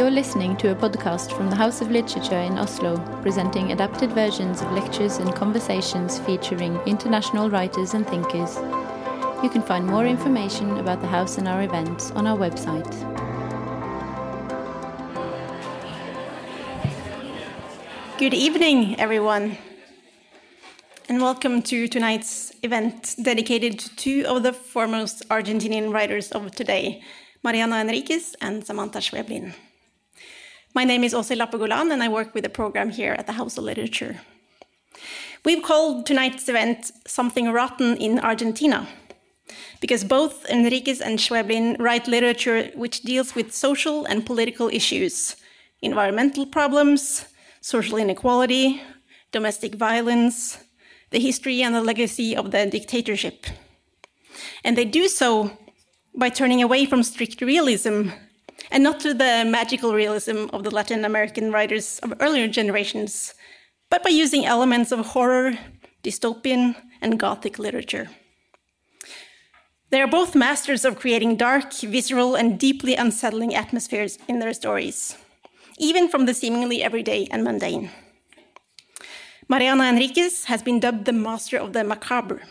You're listening to a podcast from the House of Literature in Oslo, presenting adapted versions of lectures and conversations featuring international writers and thinkers. You can find more information about the house and our events on our website. Good evening, everyone, and welcome to tonight's event dedicated to two of the foremost Argentinian writers of today, Mariana Enriquez and Samantha Schweblin. My name is Åse Lappegolan, and I work with the program here at the House of Literature. We've called tonight's event Something Rotten in Argentina, because both Enriquez and Schweblin write literature which deals with social and political issues, environmental problems, social inequality, domestic violence, the history and the legacy of the dictatorship. And they do so by turning away from strict realism and not to the magical realism of the Latin American writers of earlier generations, but by using elements of horror, dystopian, and Gothic literature. They are both masters of creating dark, visceral, and deeply unsettling atmospheres in their stories, even from the seemingly everyday and mundane. Mariana Enriquez has been dubbed the master of the macabre.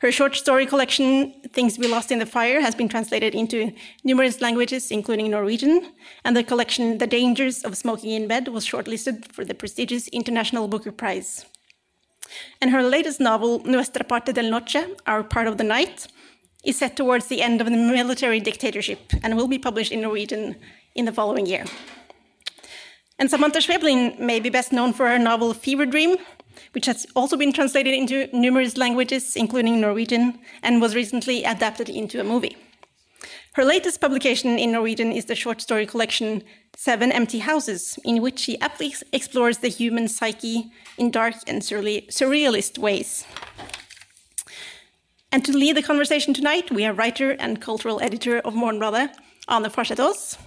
Her short story collection, Things We Lost in the Fire, has been translated into numerous languages, including Norwegian, and the collection The Dangers of Smoking in Bed was shortlisted for the prestigious International Booker Prize. And her latest novel, Nuestra Parte del Noche, Our Part of the Night, is set towards the end of the military dictatorship and will be published in Norwegian in the following year. And Samantha Schweblin may be best known for her novel Fever Dream, which has also been translated into numerous languages, including Norwegian, and was recently adapted into a movie. Her latest publication in Norwegian is the short story collection Seven Empty Houses, in which she aptly explores the human psyche in dark and surrealist ways. And to lead the conversation tonight, we have writer and cultural editor of Morgenbladet, Ane Farsetås.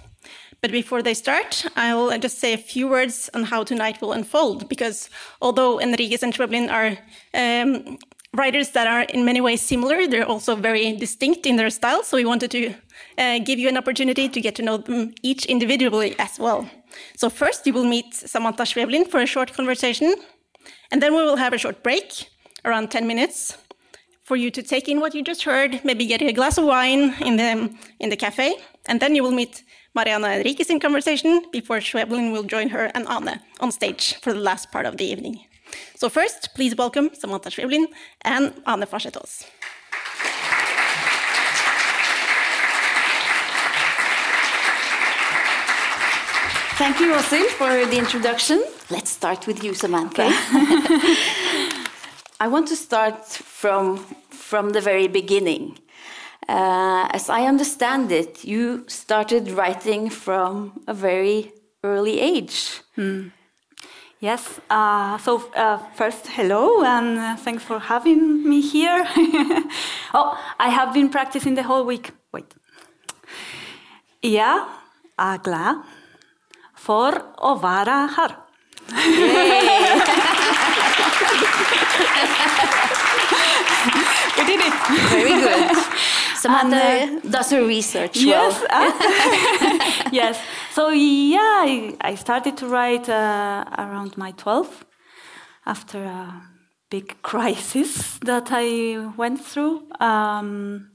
But before they start, I'll just say a few words on how tonight will unfold, because although Enriquez and Schweblin are um, writers that are in many ways similar, they're also very distinct in their style. So we wanted to uh, give you an opportunity to get to know them each individually as well. So first, you will meet Samantha Schweblin for a short conversation, and then we will have a short break, around 10 minutes, for you to take in what you just heard, maybe get a glass of wine in the, in the cafe, and then you will meet Mariana Enriquez in conversation before Schweblin will join her and Ane on stage for the last part of the evening. So first, please welcome Samantha Schweblin and Ane Farsetås. Thank you, Åshild, for the introduction. Let's start with you, Samantha. Okay. I want to start from, from the very beginning. Uh, as I understand it, you started writing from a very early age. Hmm. Yes. Uh, so uh, first, hello, and uh, thanks for having me here. oh, I have been practicing the whole week. Wait. Er glad for å være her. we did it. Very good. Samantha and, uh, does her research yes, well. Uh, yes. So yeah, I, I started to write uh, around my 12 after a big crisis that I went through. Um,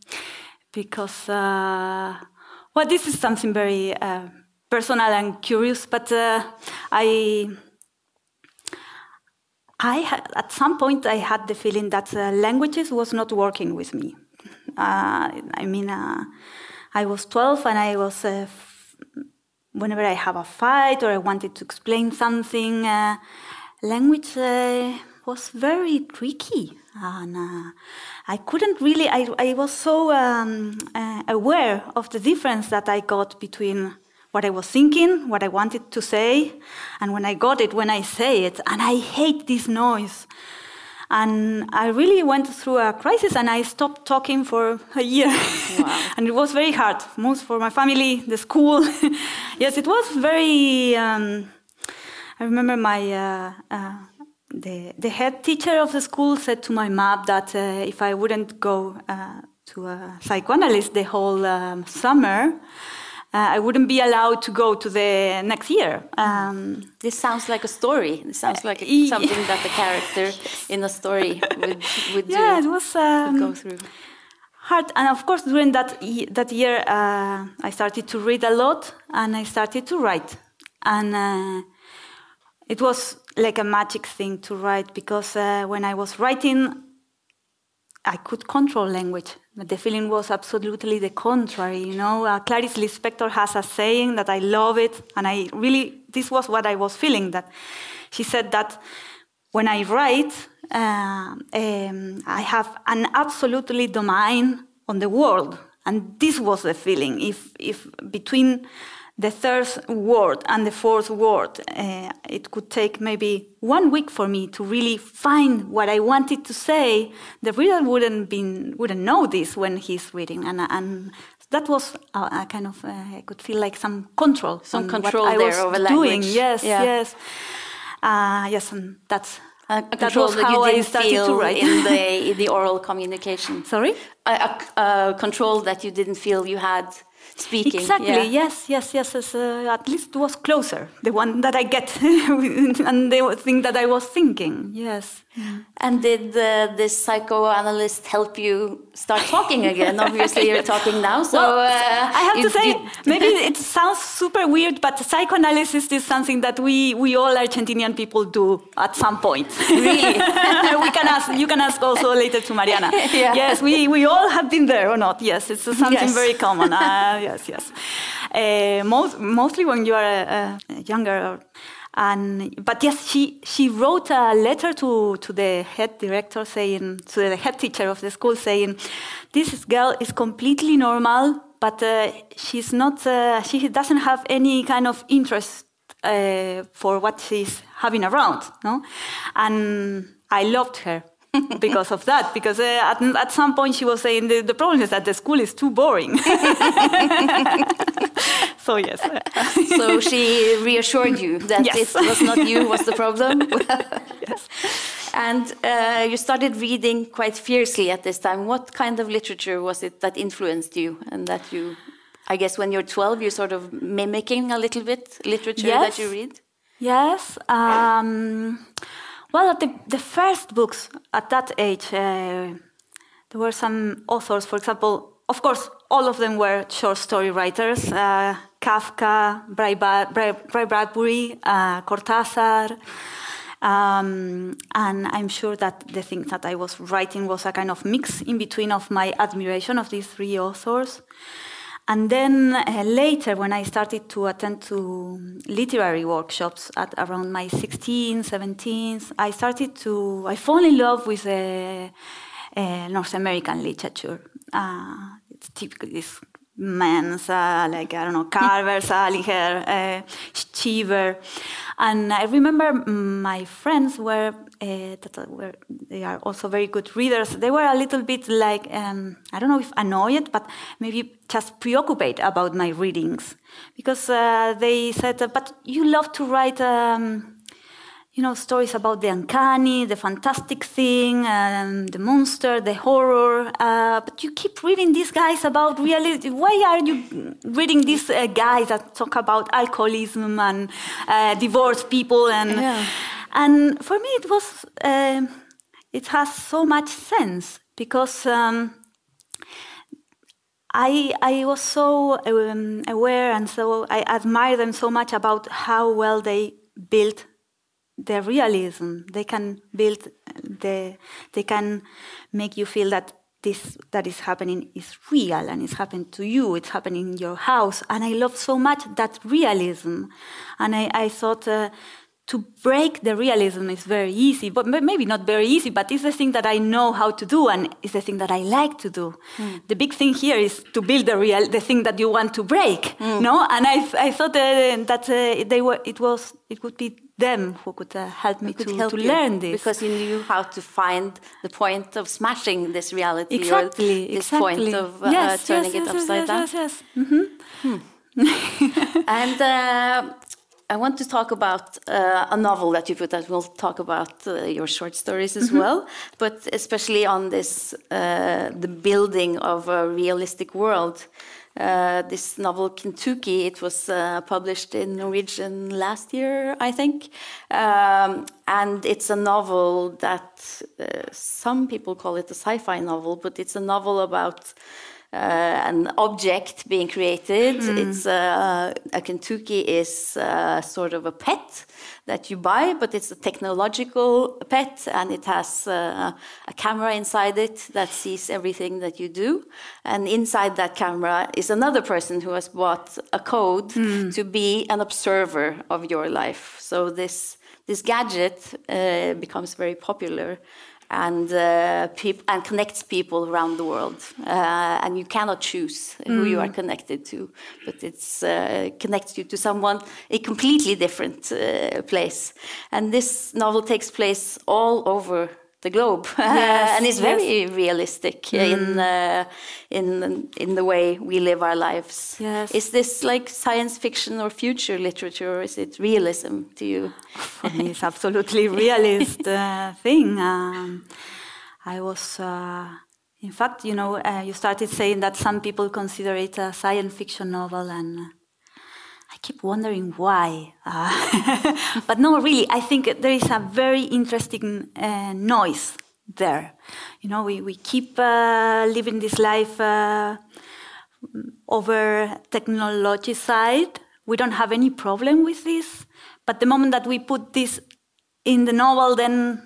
because, uh, well, this is something very uh, personal and curious, but uh, I. I had, at some point I had the feeling that languages was not working with me. Uh, I mean, uh, I was 12 and I was, uh, whenever I have a fight or I wanted to explain something, language was very tricky. And uh, I couldn't really, I, I was so um, uh, aware of the difference that I got between what I was thinking, what I wanted to say, and when I got it, when I say it. And I hate this noise. And I really went through a crisis and I stopped talking for a year. Wow. and it was very hard, most for my family, the school. yes, it was very. Um, I remember my. Uh, uh, the, the head teacher of the school said to my mom that uh, if I wouldn't go uh, to a psychoanalyst the whole um, summer, uh, I wouldn't be allowed to go to the next year. Um, this sounds like a story. This sounds like a, Uh, something that the character in a story would, would yeah, do, it was would go um, through. hard. And of course, during that that year, uh, I started to read a lot and I started to write. And uh, it was like a magic thing to write because uh, when I was writing, I could control language. But the feeling was absolutely the contrary. You know, uh, Clarice Lispector has a saying that I love it, and I really this was what I was feeling. That she said that when I write, uh, um, I have an absolutely domain on the world, and this was the feeling. If if between the third word and the fourth word, uh, it could take maybe one week for me to really find what I wanted to say. The reader wouldn't been wouldn't know this when he's reading, and and that was a, a kind of uh, I could feel like some control, Some on control what I there was over doing. language. Yes, Yeah. yes, uh, yes, and that's A, a that control was that how you I started feel to write. in the in the oral communication. Sorry. A, a control that you didn't feel you had speaking. Exactly. yeah. Yes. Yes. Yes. yes uh, at least it was closer. The one that I get, and the thing that I was thinking. Yes. And did uh, this psychoanalyst help you start talking again? Obviously, you're talking now. So Well, uh, I have you- to say, you- maybe it sounds super weird, but psychoanalysis is something that we, we all Argentinian people do at some point. Really? we can ask. You can ask also later to Mariana. Yeah. Yes, we, we all have been there or not. Yes, it's something Yes. very common. Uh, yes, yes. Uh, most, mostly when you are uh, uh, younger. And but yes, she she wrote a letter to to the head director saying to the head teacher of the school saying, this girl is completely normal, but uh, she's not. Uh, she doesn't have any kind of interest uh, for what she's having around. No, and I loved her. Because of that, because uh, at, at some point she was saying the, the problem is that the school is too boring. so yes, so she reassured you that Yes. it was not you was the problem. yes. And uh, you started reading quite fiercely at this time. What kind of literature was it that influenced you, and that you, I guess, when you're 12, you're sort of mimicking a little bit literature that you read? Yes. Um, well, the, the first books at that age, uh, there were some authors, for example, of course, all of them were short story writers uh, Kafka, Bray Bradbury, uh, Cortázar. Um, and I'm sure that the thing that I was writing was a kind of mix in between of my admiration of these three authors. And then uh, later, when I started to attend to literary workshops at around my 16, 17, I started to, I fall in love with uh, uh, North American literature. Uh, it's typical, this men's, uh, like, I don't know, Carver, Salinger, uh, Cheever. And I remember my friends were, uh, that were, they are also very good readers. They were a little bit like, um, I don't know if annoyed, but maybe just preoccupied about my readings. Because uh, they said, but you love to write, um, you know, stories about the uncanny, the fantastic thing, um, the monster, the horror. Uh, but you keep reading these guys about reality. Why are you reading these uh, guys that talk about alcoholism and uh, divorced people? And Yeah. and for me, it was um it has so much sense because. Um, I, I was so um, aware and so I admire them so much about how well they built the realism. They can build the, they can make you feel that this that is happening is real and it's happening to you. It's happening in your house. And I love so much that realism. And I, I thought uh, to break the realism is very easy, but maybe not very easy, but it's the thing that I know how to do and it's the thing that I like to do. The big thing here is to build the real, the thing that you want to break, no? And I, I thought uh, that uh, they were, it was, it would be them who could uh, help me Could to, help to learn this. because you knew how to find the point of smashing this reality exactly, or this exactly. point of uh, yes, turning yes, it yes, upside yes, down. Yes, yes, yes. And uh, I want to talk about uh, a novel that you put out. We'll talk about uh, your short stories as Mm-hmm. well, but especially on this uh, the building of a realistic world. uh, this novel Kentuki. It was uh, published in Norwegian last year, I think. Um, and it's a novel that uh, some people call it a sci fi novel, but it's a novel about. Uh, an object being created. Mm. It's uh, a Kentuki is uh, sort of a pet that you buy, but it's a technological pet and it has uh, a camera inside it that sees everything that you do. And inside that camera is another person who has bought a code mm. to be an observer of your life. So this this gadget uh, becomes very popular and uh, and connects people around the world. Uh, and you cannot choose mm. who you are mm. connected to, but it's uh, connects you to someone a completely different uh, place. And this novel takes place all over the globe, yes, and it's very yes. realistic mm. in uh, in in the way we live our lives. Yes. Is this like science fiction or future literature, or is it realism to you? For me, it's absolutely realist uh, thing. Um, I was. Uh, in fact, you know, uh, you started saying that some people consider it a science fiction novel, and I keep wondering why. Uh, but no, really, I think there is a very interesting uh, noise there. You know, we, we keep uh, living this life uh, over technology side. We don't have any problem with this. But the moment that we put this in the novel, then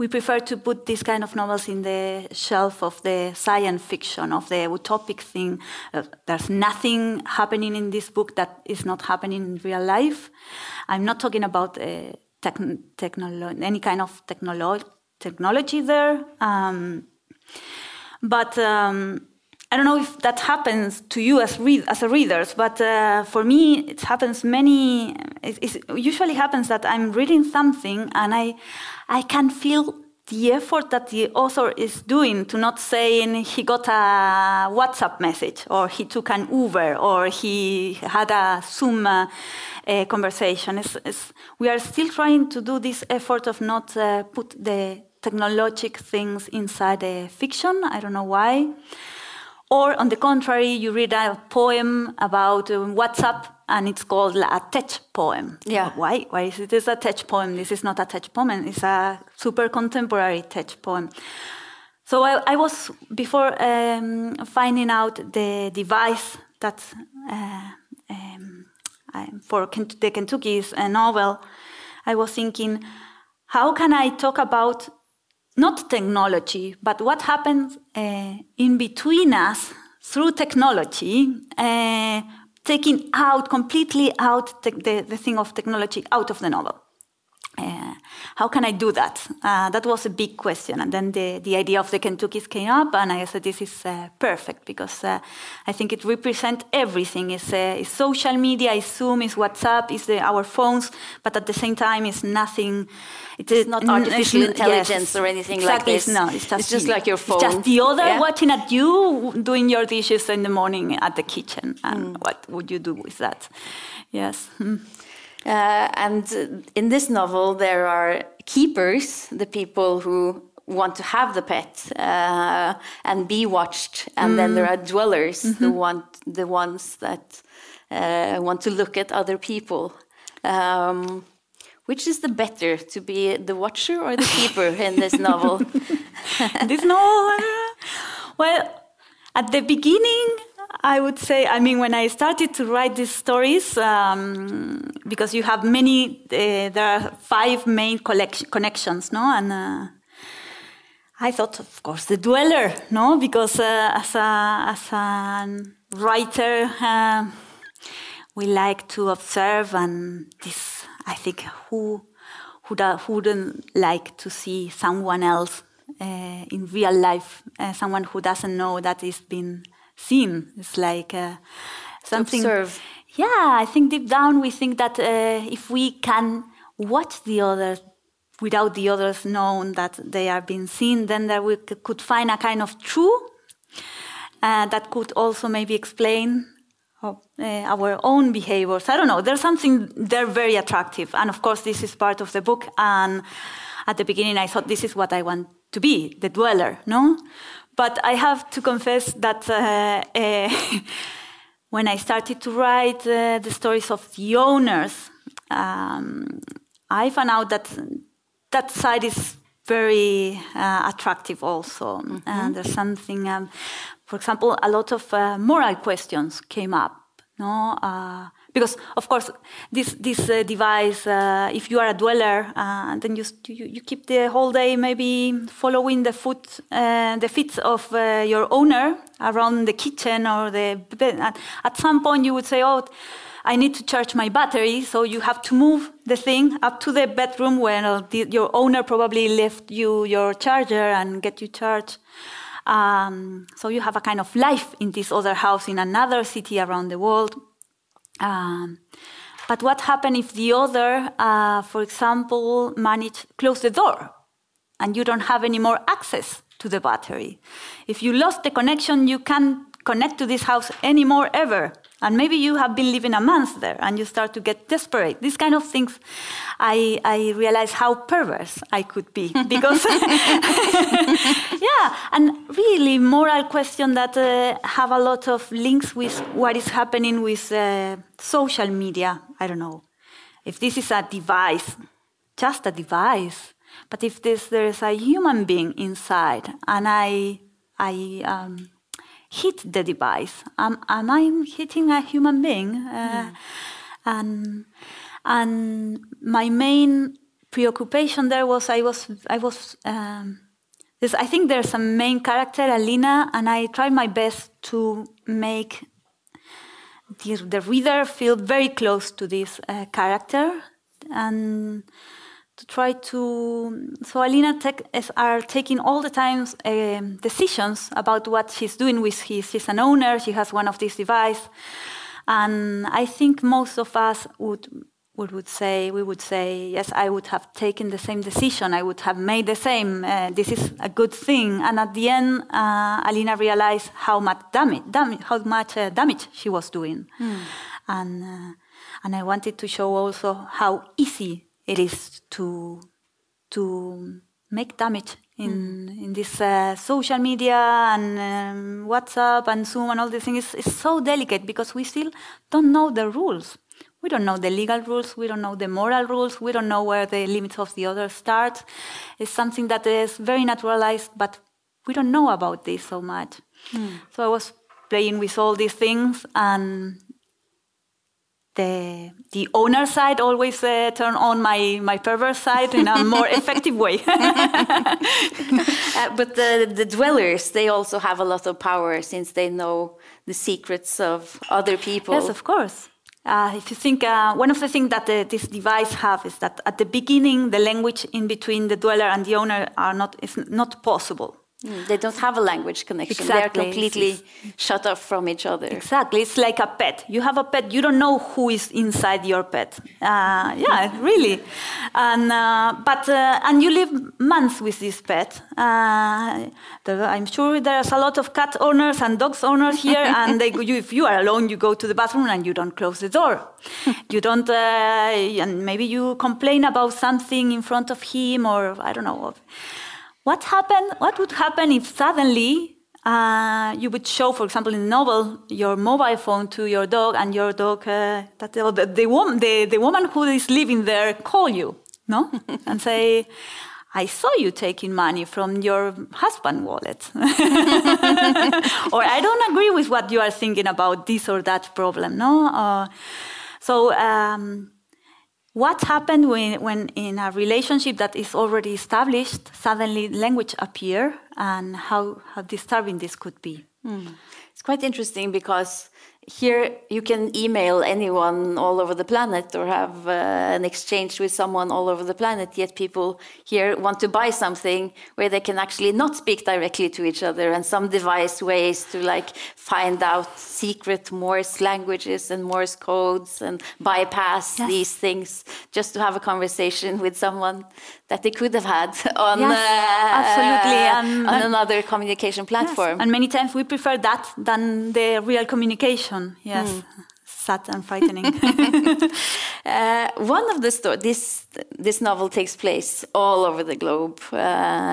we prefer to put these kind of novels in the shelf of the science fiction, of the utopic thing. Uh, there's nothing happening in this book that is not happening in real life. I'm not talking about uh, any kind of technolo- technology there. Um, but um, I don't know if that happens to you as read as a readers, but uh, for me it happens many. It, usually happens that I'm reading something and I I can feel the effort that the author is doing to not saying he got a WhatsApp message or he took an Uber or he had a Zoom uh, uh, conversation. It's, it's, we are still trying to do this effort of not uh, put the technologic things inside the fiction. I don't know why. Or on the contrary, you read a poem about um, WhatsApp and it's called a tech poem. Yeah. Why? Why is it is a tech poem? This is not a tech poem. It's a super contemporary tech poem. So I, I was before um, finding out the device that uh, um, for the Kentuki's uh, novel, I was thinking, how can I talk about not technology, but what happens uh, in between us through technology, uh, taking out completely out the, the, the, thing of technology out of the novel. Uh, how can I do that? Uh, that was a big question. And then the, the idea of the Kentukis came up, and I said, this is uh, perfect because uh, I think it represents everything. It's, uh, it's, social media, it's Zoom, it's WhatsApp, it's the, our phones, but at the same time, it's nothing. It's, it's not artificial intelligence yes, or anything exactly, like this. No, it's just, it's just like your phone. It's just the other yeah. watching at you doing your dishes in the morning at the kitchen. And mm. what would you do with that? Yes. Mm. Uh, and in this novel, there are keepers, the people who want to have the pet uh, and be watched, and mm. then there are dwellers, mm -hmm. the mm-hmm. one, the ones that uh, want to look at other people. Um, which is the better, to be the watcher or the keeper in this novel? this novel, well, at the beginning, I would say, I mean, when I started to write these stories, um, because you have many, uh, there are five main connections, no? And uh, I thought, of course, the dweller, no? Because uh, as, a, as a writer, uh, we like to observe, and this, I think, who, who, who wouldn't like to see someone else uh, in real life, uh, someone who doesn't know that it's been seen. It's like uh, something. Observe. Yeah, I think deep down we think that uh, if we can watch the others without the others knowing that they are being seen, then there we could find a kind of truth uh, that could also maybe explain uh, our own behaviors. I don't know. There's something there very attractive, and of course, this is part of the book. And at the beginning, I thought this is what I want to be, the dweller, no? But I have to confess that uh, uh, when I started to write uh, the stories of the owners, um, I found out that that side is very uh, attractive also. Mm-hmm. And there's something, um, for example, a lot of uh, moral questions came up. No, uh, because of course this this uh, device, uh, if you are a dweller, uh, then you, you, you keep the whole day maybe following the foot the feet of your owner around the kitchen or the bed. At, some point, you would say, oh I need to charge my battery, so you have to move the thing up to the bedroom where uh, the, your owner probably left you your charger and get you charged. Um, so you have a kind of life in this other house in another city around the world. Um, but what happens if the other, uh, for example, manage close the door and you don't have any more access to the battery? If you lost the connection, you can't connect to this house anymore ever. And maybe you have been living a month there and you start to get desperate. These kind of things, I, I realize how perverse I could be. Because, yeah, and really moral question that uh, have a lot of links with what is happening with uh, social media. I don't know. If this is a device, just a device, but if this, there is a human being inside and I, I, um, hit the device. Am, am I hitting a human being? Uh, mm. And and my main preoccupation there was I was I was. Um, I think there's a main character, Alina, and I tried my best to make the, the reader feel very close to this uh, character and to try to. So Alina tech, are taking all the times uh, decisions about what she's doing with his. She's an owner. She has one of these devices, and I think most of us would would, would say we would say yes. I would have taken the same decision. I would have made the same. Uh, this is a good thing. And at the end, uh, Alina realized how much damage, damage how much uh, damage she was doing, mm. and uh, and I wanted to show also how easy it is to to make damage in mm. in this uh, social media and um, WhatsApp and Zoom and all these things is so delicate because we still don't know the rules. We don't know the legal rules. We don't know the moral rules. We don't know where the limits of the other start. It's something that is very naturalized, but we don't know about this so much. Mm. So I was playing with all these things and the the owner side always uh, turn on my my perverse side in a more effective way. uh, but the the dwellers they also have a lot of power since they know the secrets of other people. Yes, of course. Uh, if you think, uh, one of the things that the, this device have is that at the beginning, the language in between the dweller and the owner are not is not possible. Mm, they don't have a language connection. Exactly. They're completely shut off from each other. Exactly. It's like a pet. You have a pet, you don't know who is inside your pet. Uh, yeah, really. And, uh, but, uh, and you live months with this pet. Uh, I'm sure there's a lot of cat owners and dogs owners here. and they, you, if you are alone, you go to the bathroom and you don't close the door. you don't, uh, and maybe you complain about something in front of him or I don't know. What happened? What would happen if suddenly uh, you would show, for example, in the novel, your mobile phone to your dog, and your dog, uh, that the, the, woman, the, the woman who is living there, call you, no, and say, "I saw you taking money from your husband wallet," or "I don't agree with what you are thinking about this or that problem," no. Uh, so. Um, what happened when, when in a relationship that is already established, suddenly language appear and how, how disturbing this could be? Mm. It's quite interesting because here you can email anyone all over the planet or have uh, an exchange with someone all over the planet yet people here want to buy something where they can actually not speak directly to each other and some device ways to like find out secret morse languages and morse codes and bypass yes. these things just to have a conversation with someone that they could have had on yes, uh, absolutely um, on another communication platform yes. and many times we prefer that than the real communication Yes. Mm. sad and frightening. uh, one of the stories, this this novel takes place all over the globe, uh,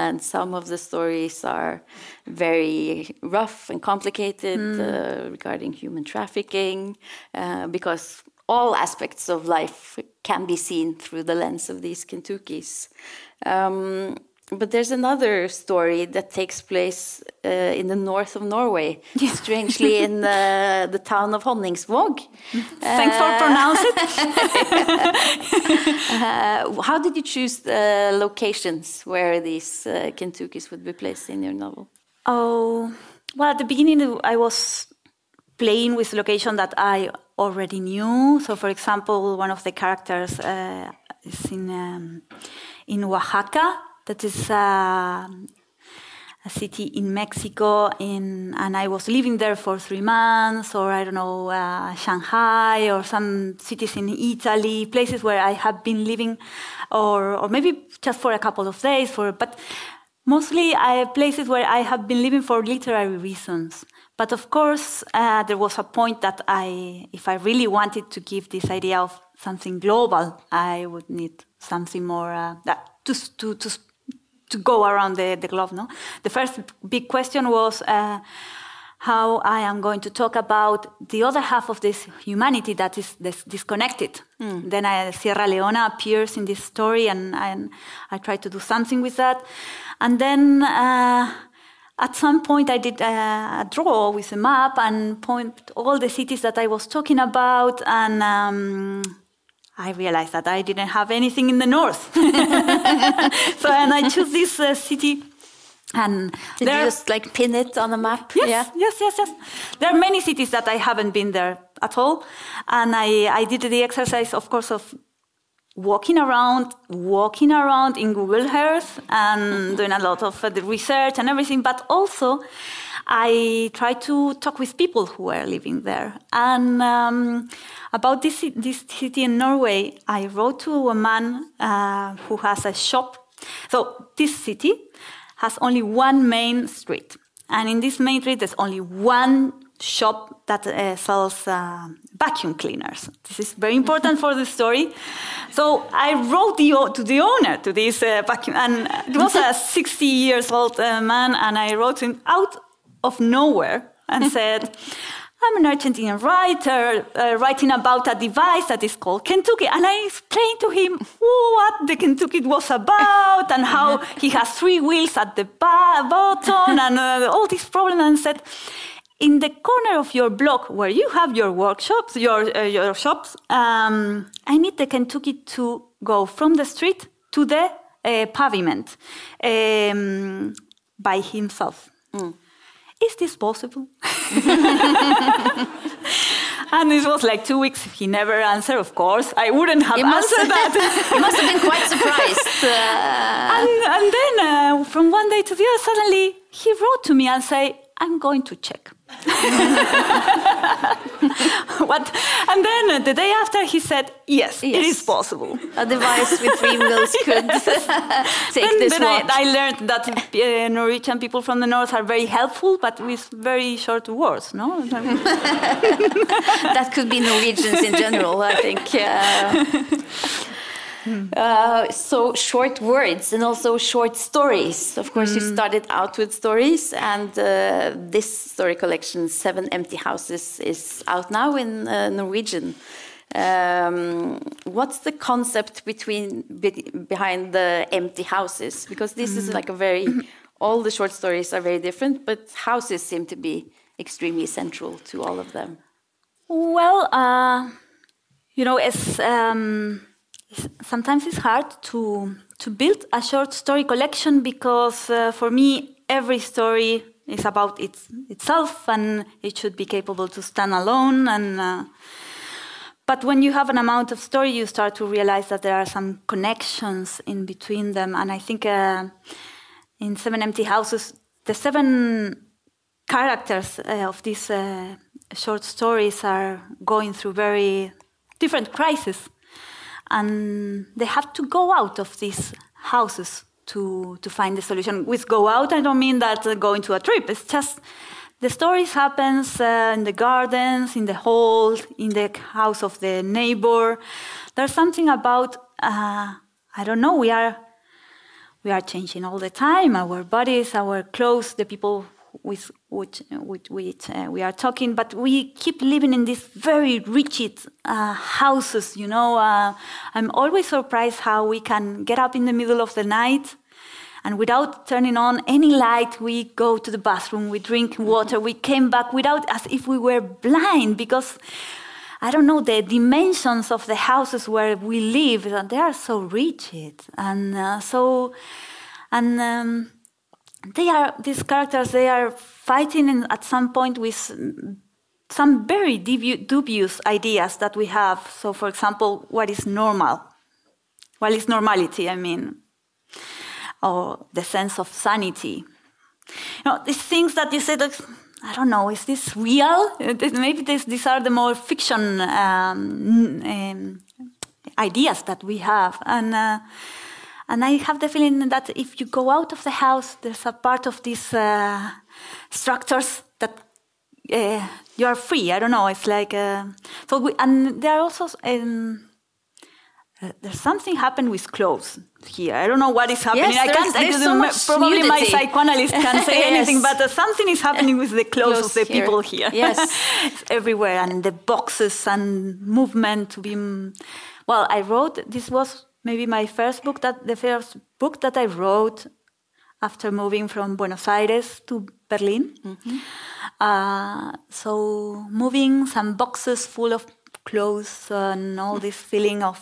and some of the stories are very rough and complicated mm. uh, regarding human trafficking, uh, because all aspects of life can be seen through the lens of these Kentukis. Um, but there's another story that takes place uh, in the north of Norway, yeah. strangely in the, the town of Honningsvåg. Thanks uh, for pronouncing it. uh, how did you choose the locations where these uh, Kentukis would be placed in your novel? Oh, well, at the beginning, I was playing with location that I already knew. So, for example, one of the characters uh, is in um, in Oaxaca that is uh, a city in Mexico, in, and I was living there for three months, or I don't know, uh, Shanghai, or some cities in Italy, places where I have been living, or, or maybe just for a couple of days, for, but mostly uh, places where I have been living for literary reasons. But of course, uh, there was a point that I, if I really wanted to give this idea of something global, I would need something more uh, that to, to, to to go around the, the globe. No, the first big question was uh, how I am going to talk about the other half of this humanity that is this disconnected. Mm. Then I, Sierra Leone appears in this story, and, and, I try to do something with that. And then uh, at some point, I did a, a, draw with a map and point all the cities that I was talking about, and. Um, I realized that I didn't have anything in the north. so, and I chose this uh, city. And Did there, you just like pin it on a map? Yes, yeah. yes, yes, yes. There are many cities that I haven't been there at all. And I, I did the exercise, of course, of walking around, walking around in Google Earth and doing a lot of uh, the research and everything, but also I tried to talk with people who were living there. And um, about this, this city in Norway, I wrote to a man uh, who has a shop. So this city has only one main street. And in this main street, there's only one shop that uh, sells uh, vacuum cleaners. This is very important for the story. So I wrote the, to the owner to this uh, vacuum, and it was a 60 years old uh, man, and I wrote him out of nowhere and said, I'm an Argentinian writer uh, writing about a device that is called Kentuki. And I explained to him what the Kentuki was about and how he has three wheels at the bottom and uh, all these problems. And said, in the corner of your block where you have your workshops, your, uh, your shops, um, I need the Kentuki to go from the street to the uh, pavement um, by himself. Mm is this possible? and it was like two weeks. He never answered, of course. I wouldn't have answered that. he must have been quite surprised. Uh... And, and, then uh, from one day to the other, suddenly he wrote to me and said, I'm going to check. what? And then the day after, he said, yes, yes, it is possible. A device with three wheels could take then, this then I, I, learned that uh, Norwegian people from the north are very helpful, but with very short words. No, that could be Norwegians in general, I think. Uh, uh, so short words and also short stories. Of course, mm. you started out with stories, and uh, this story collection, Seven Empty Houses, is out now in uh, Norwegian. Um, what's the concept between be, behind the empty houses? Because this mm. is like a very, all the short stories are very different, but houses seem to be extremely central to all of them. Well, uh, you know, as um, sometimes it's hard to to build a short story collection because uh, for me every story is about its, itself and it should be capable to stand alone and uh, but when you have an amount of story you start to realize that there are some connections in between them. And i think uh, in seven empty houses the seven characters uh, of these uh, short stories are going through very different crises and they have to go out of these houses to, to find the solution. With go out, I don't mean that uh, going to a trip. It's just the stories happens uh, in the gardens, in the hall, in the house of the neighbor. There's something about uh, I don't know. We are we are changing all the time. Our bodies, our clothes, the people with which, with which uh, we are talking, but we keep living in these very rigid uh, houses. You know, uh, I'm always surprised how we can get up in the middle of the night and without turning on any light, we go to the bathroom, we drink water, we came back without, as if we were blind, because I don't know, the dimensions of the houses where we live, they are so rigid. And uh, so, and um, they are, these characters, they are fighting in, at some point with some very dubious ideas that we have. So, for example, what is normal? What is normality? I mean, or the sense of sanity. You know, these things that you said, I don't know, is this real? Maybe this, these are the more fiction um, um, ideas that we have. And, uh, and I have the feeling that if you go out of the house, there's a part of these uh, structures that uh, you are free. I don't know. It's like uh, so. We, and there are also um, uh, there's something happened with clothes here. I don't know what is happening. Yes, I can't. I so probably nudity. my psychoanalyst can't say yes. anything, but uh, something is happening with the clothes, of the here. people here. Yes, it's everywhere, and the boxes and movement to be. Well, I wrote. This was maybe my first book that the first book that I wrote after moving from Buenos Aires to Berlin. Mm-hmm. Uh, so moving some boxes full of clothes and all this feeling of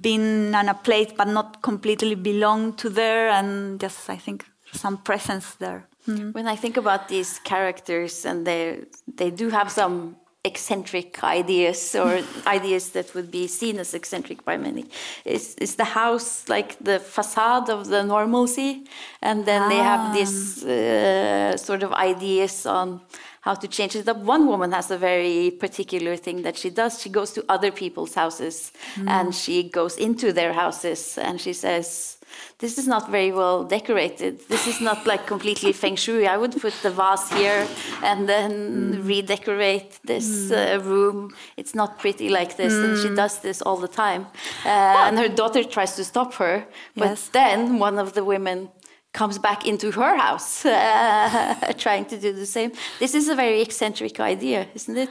being on a place but not completely belong to there and just I think some presence there. Mm. When I think about these characters and they they do have some eccentric ideas or ideas that would be seen as eccentric by many. Is is the house like the facade of the normalcy, and then ah. they have this uh, sort of ideas on how to change it up. One woman has a very particular thing that she does. She goes to other people's houses mm. and she goes into their houses and she says, this is not very well decorated. This is not like completely feng shui. I would put the vase here and then mm. redecorate this mm. uh, room. It's not pretty like this. Mm. And she mm. does this all the time. Uh, and her daughter tries to stop her. But yes. then one of the women comes back into her house, uh, trying to do the same. This is a very eccentric idea, isn't it?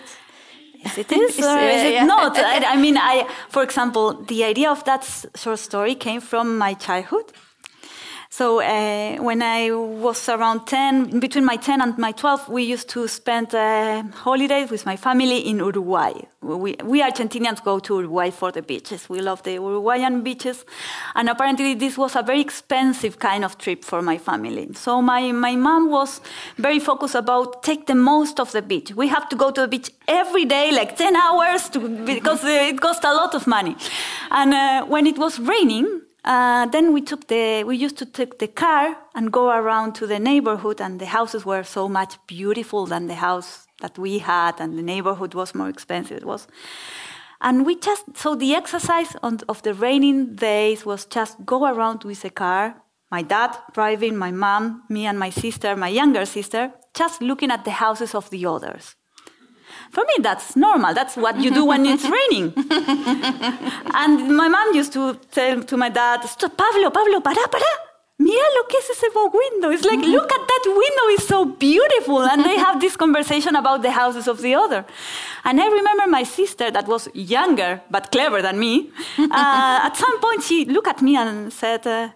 Yes, it is, or is it not? I, I mean, I, for example, the idea of that short story came from my childhood. So uh, when I was around 10, between my 10 and my 12, we used to spend uh, holidays with my family in Uruguay. We, we Argentinians go to Uruguay for the beaches. We love the Uruguayan beaches. And apparently this was a very expensive kind of trip for my family. So my, my mom was very focused about take the most of the beach. We have to go to the beach every day, like 10 hours, to, because it cost a lot of money. And uh, when it was raining, uh, then we took the we used to take the car and go around to the neighborhood, and the houses were so much beautiful than the house that we had, and the neighborhood was more expensive. It was, and we just so the exercise on, of the raining days was just go around with the car. My dad driving, my mom, me, and my sister, my younger sister, just looking at the houses of the others. For me, that's normal. That's what you do when it's raining. and my mom used to tell to my dad, Stop, Pablo, Pablo, para, para. Mira lo que es ese window. It's like, look at that window, it's so beautiful. And they have this conversation about the houses of the other. And I remember my sister, that was younger but clever than me, uh, at some point she looked at me and said, uh,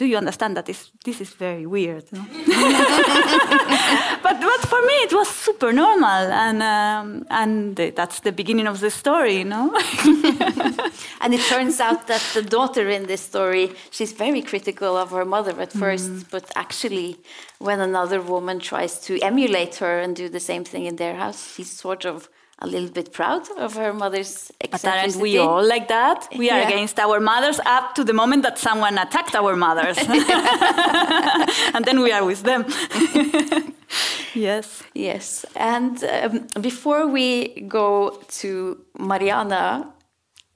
do you understand that this, this is very weird? No? but, but for me, it was super normal, and um, and that's the beginning of the story, no? and it turns out that the daughter in this story, she's very critical of her mother at first, mm. but actually, when another woman tries to emulate her and do the same thing in their house, she's sort of a little bit proud of her mother's But aren't we all like that? We yeah. are against our mothers up to the moment that someone attacked our mothers. and then we are with them. yes. Yes. And um, before we go to Mariana,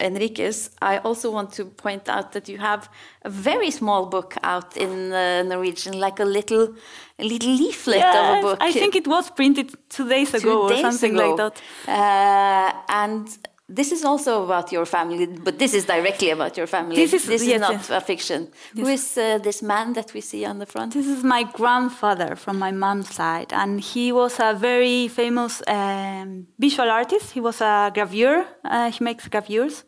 Enriquez, I also want to point out that you have a very small book out in uh, Norwegian, like a little, a little leaflet yes, of a book. I think it was printed two days two ago days or something ago. like that. Uh, and this is also about your family, but this is directly about your family. This is- this is yes, not yes. a fiction. Who is uh, this man that we see on the front? This is my grandfather from my mom's side, and he was a very famous um, visual artist. He was a gravure. Uh, he makes gravures,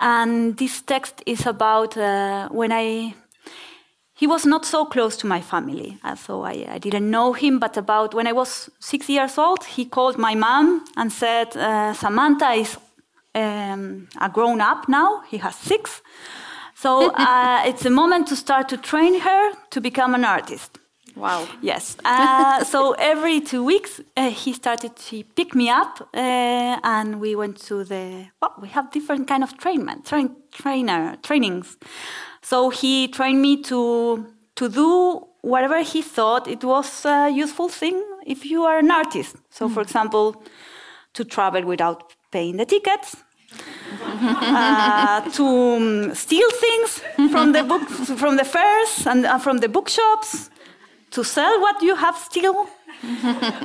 and this text is about uh, when I. He was not so close to my family, uh, so I, I didn't know him. But about when I was six years old, he called my mom and said, uh, "Samanta is um, a grown up now. He has six. So uh, it's a moment to start to train her to become an artist. Wow. Yes. Uh, so every two weeks, uh, he started to pick me up, uh, and we went to the. Well, we have different kind of trainment, train, trainer trainings. So he trained me to to do whatever he thought it was a useful thing if you are an artist. So, for example, to travel without paying the tickets, uh, to um, steal things from the book from the fairs and uh, from the bookshops, to sell what you have stolen,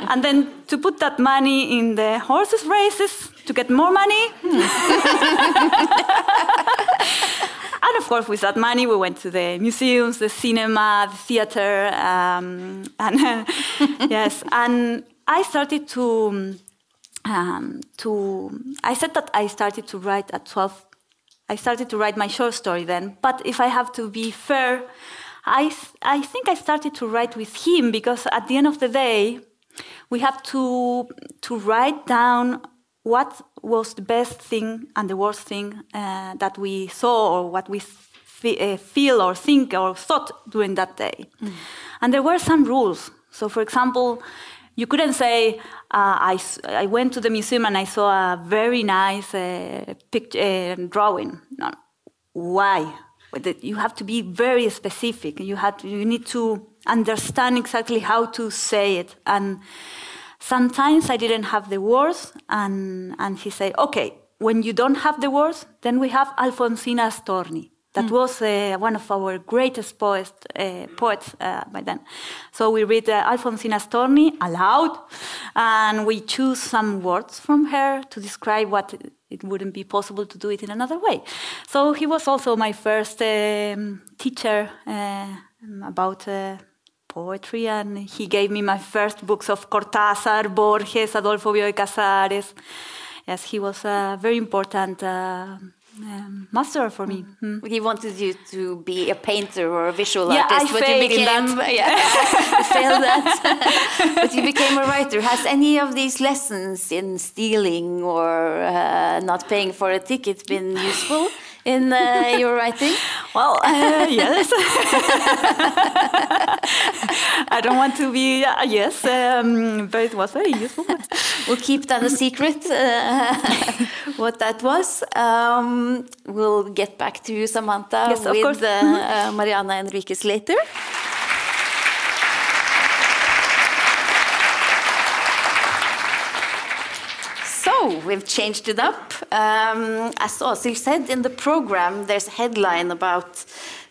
and then to put that money in the horses races to get more money. and of course, with that money, we went to the museums, the cinema, the theater, um, and yes, and I started to um, to. I said that I started to write at twelve. I started to write my short story then. But if I have to be fair, I I think I started to write with him because at the end of the day, we have to to write down what was the best thing and the worst thing uh, that we saw or what we uh, feel or think or thought during that day. And there were some rules. So, for example, you couldn't say, uh, I, I went to the museum and I saw a very nice uh, pict- uh, drawing. No. Why? You have to be very specific. You, have to, you need to understand exactly how to say it. And sometimes I didn't have the words, and, and he said, okay, when you don't have the words, then we have Alfonsina Storni. That was uh, one of our greatest poets, uh, poets uh, by then. So we read uh, Alfonsina Storni aloud, and we choose some words from her to describe what it- it wouldn't be possible to do it in another way. So he was also my first um, teacher uh, about uh, poetry, and he gave me my first books of Cortázar, Borges, Adolfo Bioy Casares. Yes, he was a very important uh, um, master for me. Mm. He wanted you to be a painter or a visual Yeah, artist, I but you became that. yeah, failed that. but you became a writer. Has any of these lessons in stealing or uh, not paying for a ticket been useful in uh, your writing? Well, uh, yes. I don't want to be, uh, yes, um, but it was very useful. We'll keep that a secret, uh, what that was. Um, we'll get back to you, Samanta, Yes, with uh, uh, Mariana Enriquez later. So we've changed it up. Um, as Åshild said in the program, there's a headline about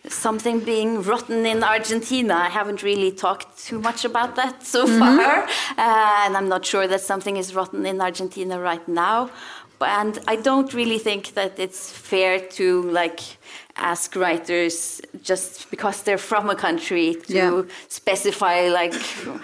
something being rotten in Argentina. I haven't really talked too much about that so far, uh, and I'm not sure that something is rotten in Argentina right now. But- And I don't really think that it's fair to like ask writers just because they're from a country to Yeah. specify like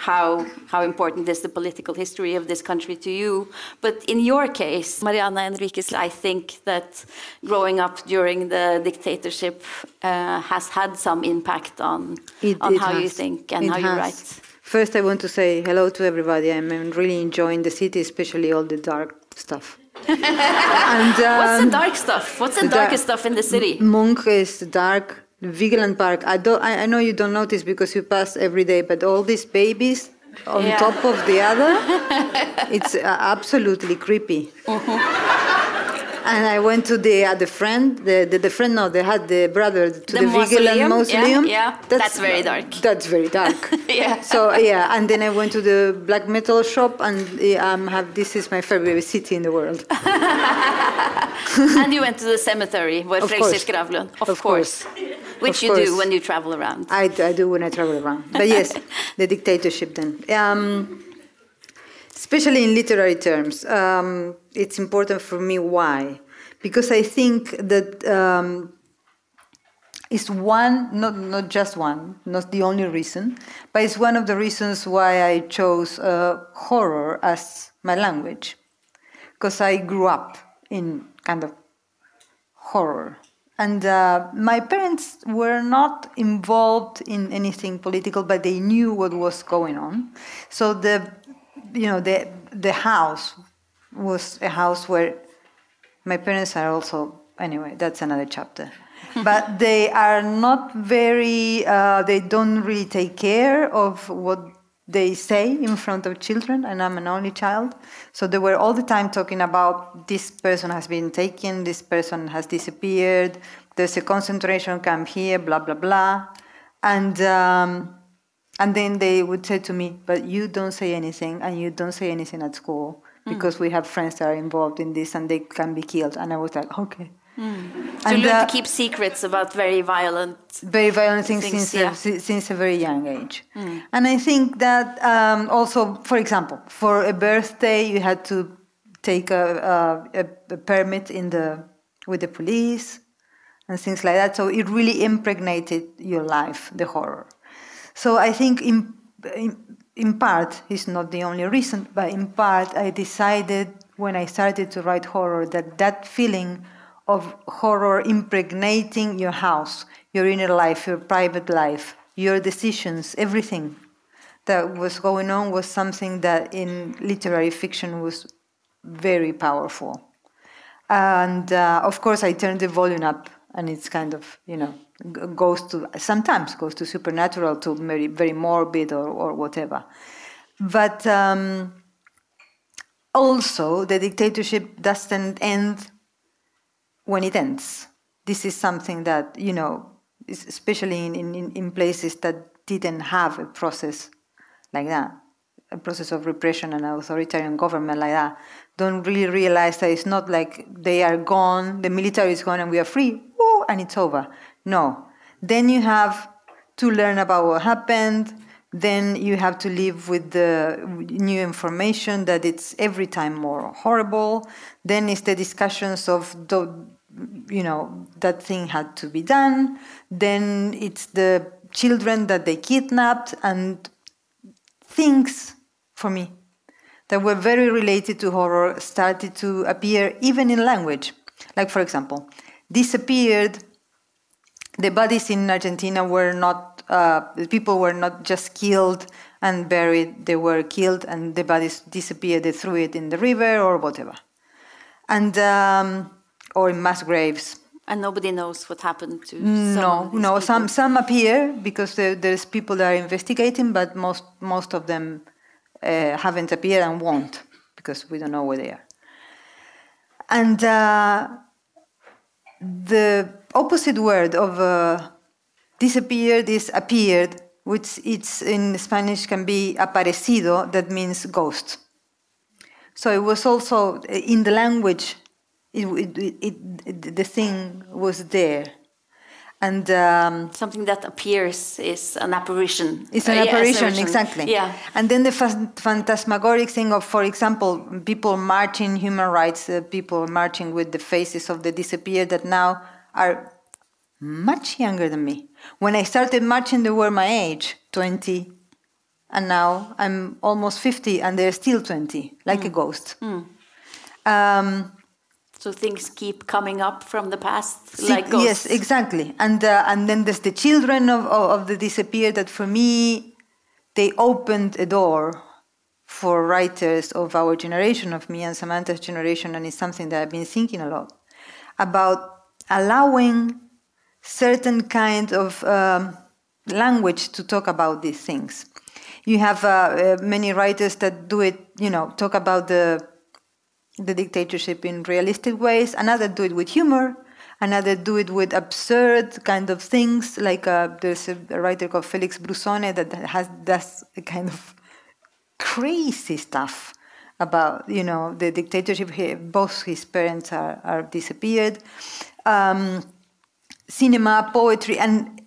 how how important is the political history of this country to you. But in your case, Mariana Enriquez, I think that growing up during the dictatorship uh, has had some impact on It- on it how you think and It how you write. First, I want to say hello to everybody. I'm really enjoying the city, especially all the dark stuff. And What's the um, dark stuff? What's the the dark- darkest stuff in the city? Munch is dark. Vigeland Park. I don't. I, I know you don't notice because you pass every day, but all these babies on Yeah. top of the other, it's uh, absolutely creepy. and I went to the the friend, the, the, the friend, no, they had the brother to The the, Vigeland mausoleum? Yeah, yeah. That's very dark. That's very dark. Yeah. So yeah, and then I went to the black metal shop, and um, have this is my favorite city in the world. and you went to the cemetery where course. Gravlund, of, Of course. Which Of you course. do when you travel around. I, I do when I travel around. But yes, the dictatorship then. Um, especially in literary terms, um, it's important for me. Why? Because I think that um, it's one, not, not just one, not the only reason, but it's one of the reasons why I chose uh, horror as my language. Because I grew up in kind of horror. And uh, my parents were not involved in anything political, but they knew what was going on. So the, you know, the the house was a house where my parents are also. Anyway, that's another chapter. but they are not very. Uh, they don't really take care of what they say in front of children, and I'm an only child. So they were all the time talking about this person has been taken, this person has disappeared, there's a concentration camp here, blah, blah, blah. And, um, and then they would say to me, But you don't say anything, and you don't say anything at school because we have friends that are involved in this and they can be killed. And I was like, Okay. So And, you learn uh, to keep secrets about very violent. very violent things, Things, since, yeah. a, since a very young age. And I think that um, also, for example, for a birthday, you had to take a, a, a, a permit in the with the police and things like that. So it really impregnated your life, the horror. So I think in, in, in part, it's not the only reason, but in part, I decided when I started to write horror that that feeling of horror impregnating your house, your inner life, your private life, your decisions, everything that was going on was something that in literary fiction was very powerful. And uh, of course, I turned the volume up, and it's kind of, you know, goes to sometimes goes to supernatural, to very, very morbid or, or whatever. But um, also, the dictatorship doesn't end when it ends. This is something that, you know, especially in, in, in places that didn't have a process like that, a process of repression and authoritarian government like that, don't really realize that it's not like they are gone, the military is gone and we are free, and it's over. No. Then you have to learn about what happened, then you have to live with the new information that it's every time more horrible. Then it's the discussions of the, you know, that thing had to be done. Then it's the children that they kidnapped and things for me that were very related to horror started to appear even in language. Like, for example, disappeared. The bodies in Argentina were not, uh, the people were not just killed and buried, they were killed and the bodies disappeared, they threw it in the river or whatever. And, um, or in mass graves. And nobody knows what happened to some No, no. people. Some some appear because there, there's people that are investigating, but most most of them uh, haven't appeared and won't because we don't know where they are. And uh, the opposite word of uh, disappeared is appeared, which it's in Spanish can be aparecido, that means ghost. So it was also in the language, it, it, it, the thing was there. And um, Something that appears is an apparition. it's an Uh, yeah, apparition, apparition. exactly. Yeah. And then the phantasmagoric thing of, for example, people marching, human rights uh, people marching with the faces of the disappeared that now are much younger than me. When I started marching, they were my age, 20. And now I'm almost 50 and they're still 20, like a ghost. Um, So things keep coming up from the past, See, like ghosts. Yes, exactly. And uh, and then there's the children of, of, of the disappeared that for me, they opened a door for writers of our generation, of me and Samanta's generation, and it's something that I've been thinking a lot about allowing certain kind of um, language to talk about these things. You have uh, uh, many writers that do it, you know, talk about the the dictatorship in realistic ways, another do it with humor, another do it with absurd kind of things. Like uh, there's a, writer called Felix Bruzzone that has does a kind of crazy stuff about you know the dictatorship. He, both his parents are, are disappeared. Um, cinema, poetry, and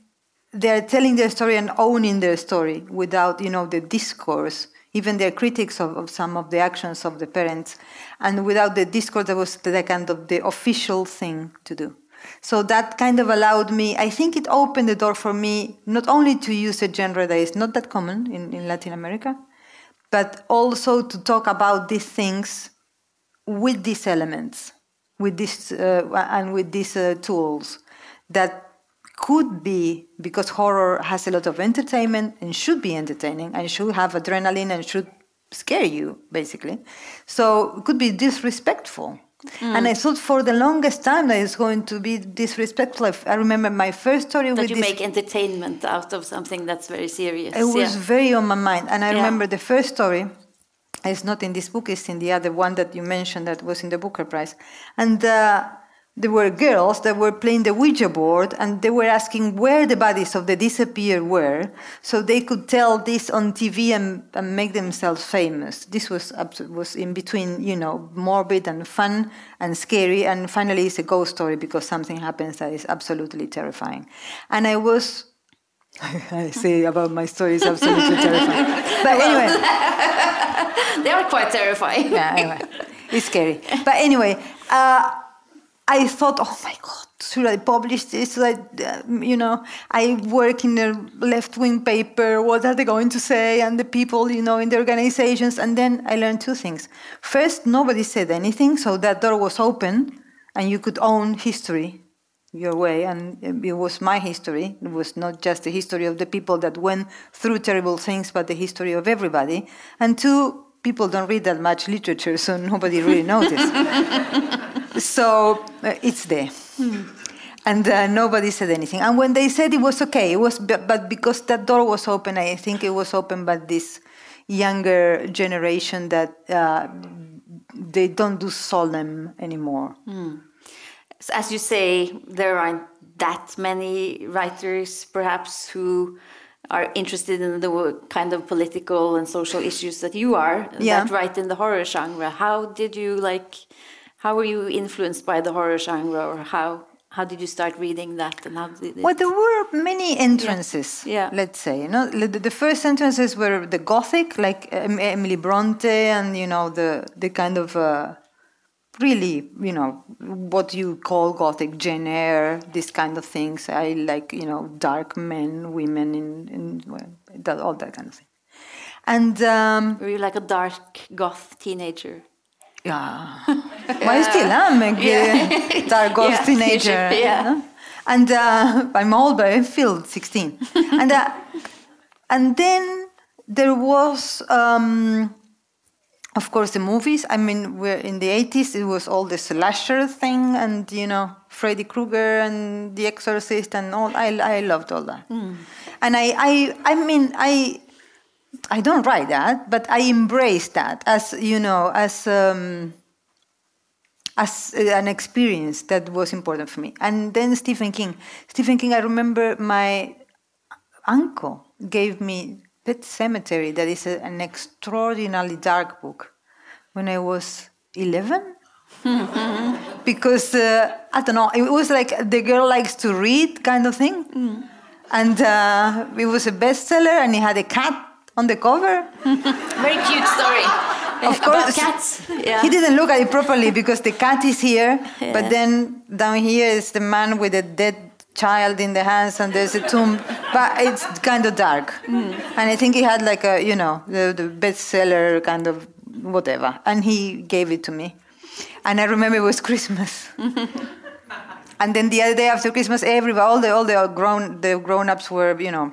they're telling their story and owning their story without you know the discourse. Even their critics of, of some of the actions of the parents, and without the discourse, that was the kind of the official thing to do. So that kind of allowed me, I think it opened the door for me not only to use a genre that is not that common in, in Latin America, but also to talk about these things with these elements, with this uh, and with these uh, tools that could be because horror has a lot of entertainment and should be entertaining and should have adrenaline and should scare you basically so it could be disrespectful Mm. And I thought for the longest time that it's going to be disrespectful. I remember my first story that with you this, make entertainment out of something that's very serious. It was very on my mind, and I Yeah. remember the first story. It's not in this book; it's in the other one that you mentioned that was in the Booker Prize, and. Uh, there were girls that were playing the Ouija board and they were asking where the bodies of the disappeared were so they could tell this on TV and, and make themselves famous. This was, was in between, you know, morbid and fun and scary. And finally, it's a ghost story because something happens that is absolutely terrifying. And I was. I say about my story is absolutely terrifying. But anyway, They are quite terrifying. yeah, anyway, it's scary. But anyway, uh, I thought, oh my God, should I publish this? Like, uh, you know, I work in a left-wing paper. What are they going to say? And the people, you know, in the organizations. And then I learned two things. First, nobody said anything, so that door was open, and you could own history your way. And it was my history. It was not just the history of the people that went through terrible things, but the history of everybody. And two, people don't read that much literature, so nobody really noticed. so uh, it's there. And uh, nobody said anything. And when they said it was okay, it was, but, because that door was open, I think it was open by this younger generation that uh, they don't do solemn anymore. So As you say, there aren't that many writers, perhaps, who are interested in the kind of political and social issues that you are Yeah. that write in the horror genre. How did you like? How were you influenced by the horror genre, or how how did you start reading that? And how did it? Well, there were many entrances. Yeah. Let's say, you know, the, first entrances were the Gothic, like Emily Bronte, and you know the the kind of uh, really, you know, what you call Gothic, Eyre, these kind of things. I like, you know, dark men, women, in, in well, that, all that kind of thing. And um, Were you like a dark goth teenager? yeah. well, I still am a g- dark goth Yeah, teenager. yeah. you know? And uh, I'm old, but I feel 16. and, uh, and then there was, um, of course, the movies. I mean, we're in the 80s, it was all the slasher thing, and, you know, Freddy Krueger and The Exorcist and all. I, I loved all that. And I, I, I mean, I, I don't write that, but I embrace that as you know, as um, as an experience that was important for me. And then Stephen King. Stephen King. I remember my uncle gave me Pet Sematary. That is a, an extraordinarily dark book. When I was eleven. because uh, I don't know, it was like the girl likes to read kind of thing, and uh, it was a bestseller, and he had a cat on the cover. Very cute story. Of course, cats. Yeah. He didn't look at it properly because the cat is here, Yeah. but then down here is the man with a dead child in the hands, and there's a tomb. But it's kind of dark, mm. and I think he had like a you know the, the bestseller kind of whatever, and he gave it to me, and I remember it was Christmas. And then the other day after Christmas, everybody, all the all the grown the grown ups were, you know,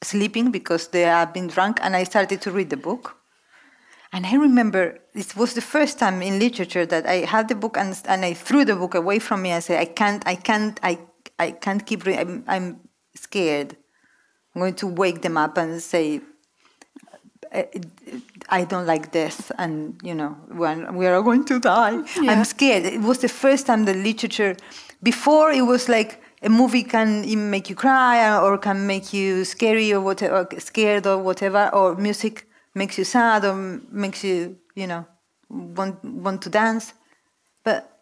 sleeping because they had been drunk, and I started to read the book. And I remember it was the first time in literature that I had the book and, and I threw the book away from me and said, I can't, I can't, I, I can't keep reading. I'm, I'm scared. I'm going to wake them up and say, uh, I don't like death, and you know, when we are going to die, yeah. I'm scared. It was the first time the literature. Before it was like a movie can make you cry or can make you scary or whatever, scared or whatever, or music makes you sad or makes you, you know, want want to dance. But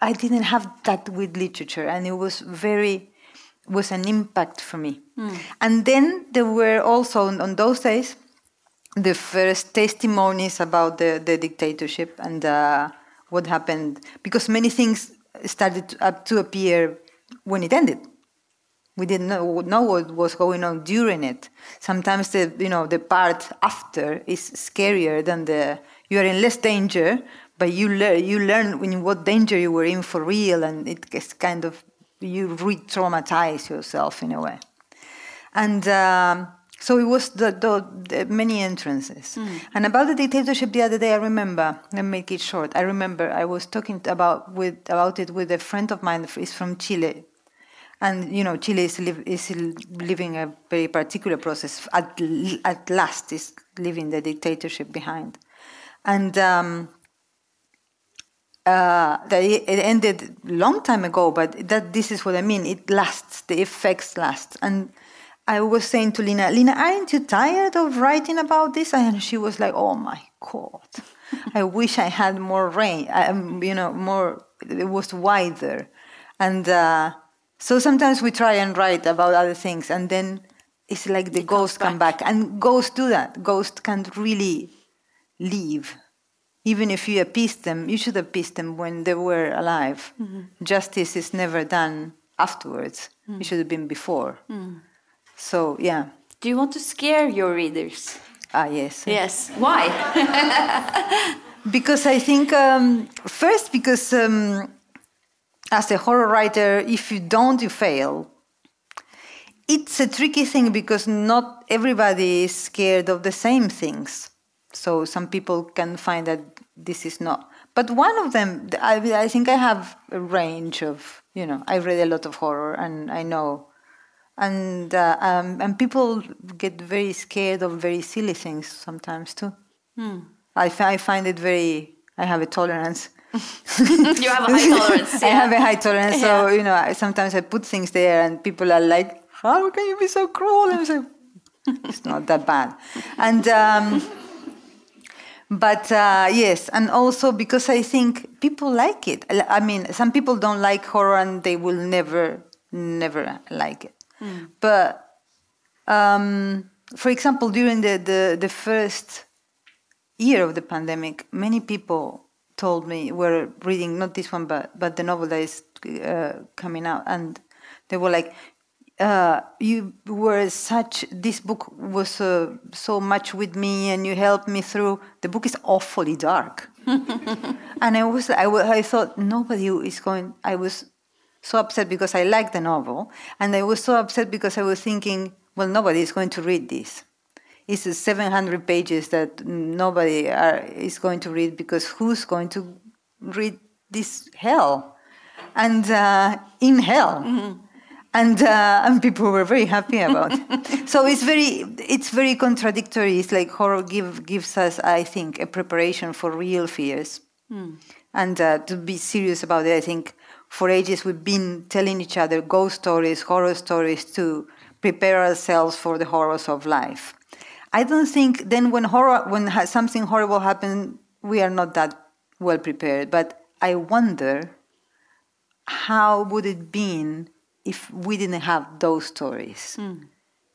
I didn't have that with literature, and it was very was an impact for me. Mm. And then there were also on those days the first testimonies about the, the dictatorship and uh, what happened because many things started to, uh, to, appear when it ended. We didn't know, know what was going on during it. Sometimes the you know the part after is scarier than the you are in less danger, but you learn you learn when what danger you were in for real, and it gets kind of you re-traumatize yourself in a way. And um, so it was the, the, the many entrances. Mm. And about the dictatorship the other day, I remember. Let me make it short. I remember I was talking about with about it with a friend of mine. He's from Chile, and you know Chile is, li- is living a very particular process. At at last, is leaving the dictatorship behind, and. Um, uh, that it ended long time ago, but that this is what I mean. It lasts. The effects last. And I was saying to Lina, Lina, aren't you tired of writing about this? And she was like, Oh my God, I wish I had more rain. Um, you know, more. It was wider, and uh, so sometimes we try and write about other things, and then it's like the it ghosts come back, and ghosts do that. Ghosts can't really leave even if you appeased them, you should appease them when they were alive. Mm-hmm. Justice is never done afterwards. Mm. It should have been before. Mm. So, yeah. Do you want to scare your readers? Ah, yes. Yes. Why? because I think, um, first, because um, as a horror writer, if you don't, you fail. It's a tricky thing because not everybody is scared of the same things. So some people can find that this is not. But one of them, I, I think I have a range of, you know, I read a lot of horror and I know. And, uh, um, and people get very scared of very silly things sometimes too. Hmm. I, I find it very, I have a tolerance. you have a high tolerance. Yeah. I have a high tolerance. Yeah. So, you know, I, sometimes I put things there and people are like, how can you be so cruel? And I say, it's not that bad. And, um, but uh, yes, and also because I think people like it. I mean, some people don't like horror and they will never, never like it. Mm. But um, for example, during the, the, the first year of the pandemic, many people told me were reading not this one, but but the novel that is uh, coming out, and they were like, uh, you were such this book was uh, so much with me and you helped me through. The book is awfully dark. And i was I, I thought nobody is going i was so upset because i liked the novel. And i was so upset because i was thinking well nobody is going to read this. It's 700 pages that nobody are, is going to read because who's going to read this hell? And uh, in hell. Mm-hmm and uh, and people were very happy about it. so it's very it's very contradictory. It's like horror give, gives us, I think, a preparation for real fears, mm. and uh, to be serious about it. I think for ages we've been telling each other ghost stories, horror stories to prepare ourselves for the horrors of life. I don't think then when horror when something horrible happens, we are not that well prepared. But I wonder how would it been if we didn't have those stories. Mm.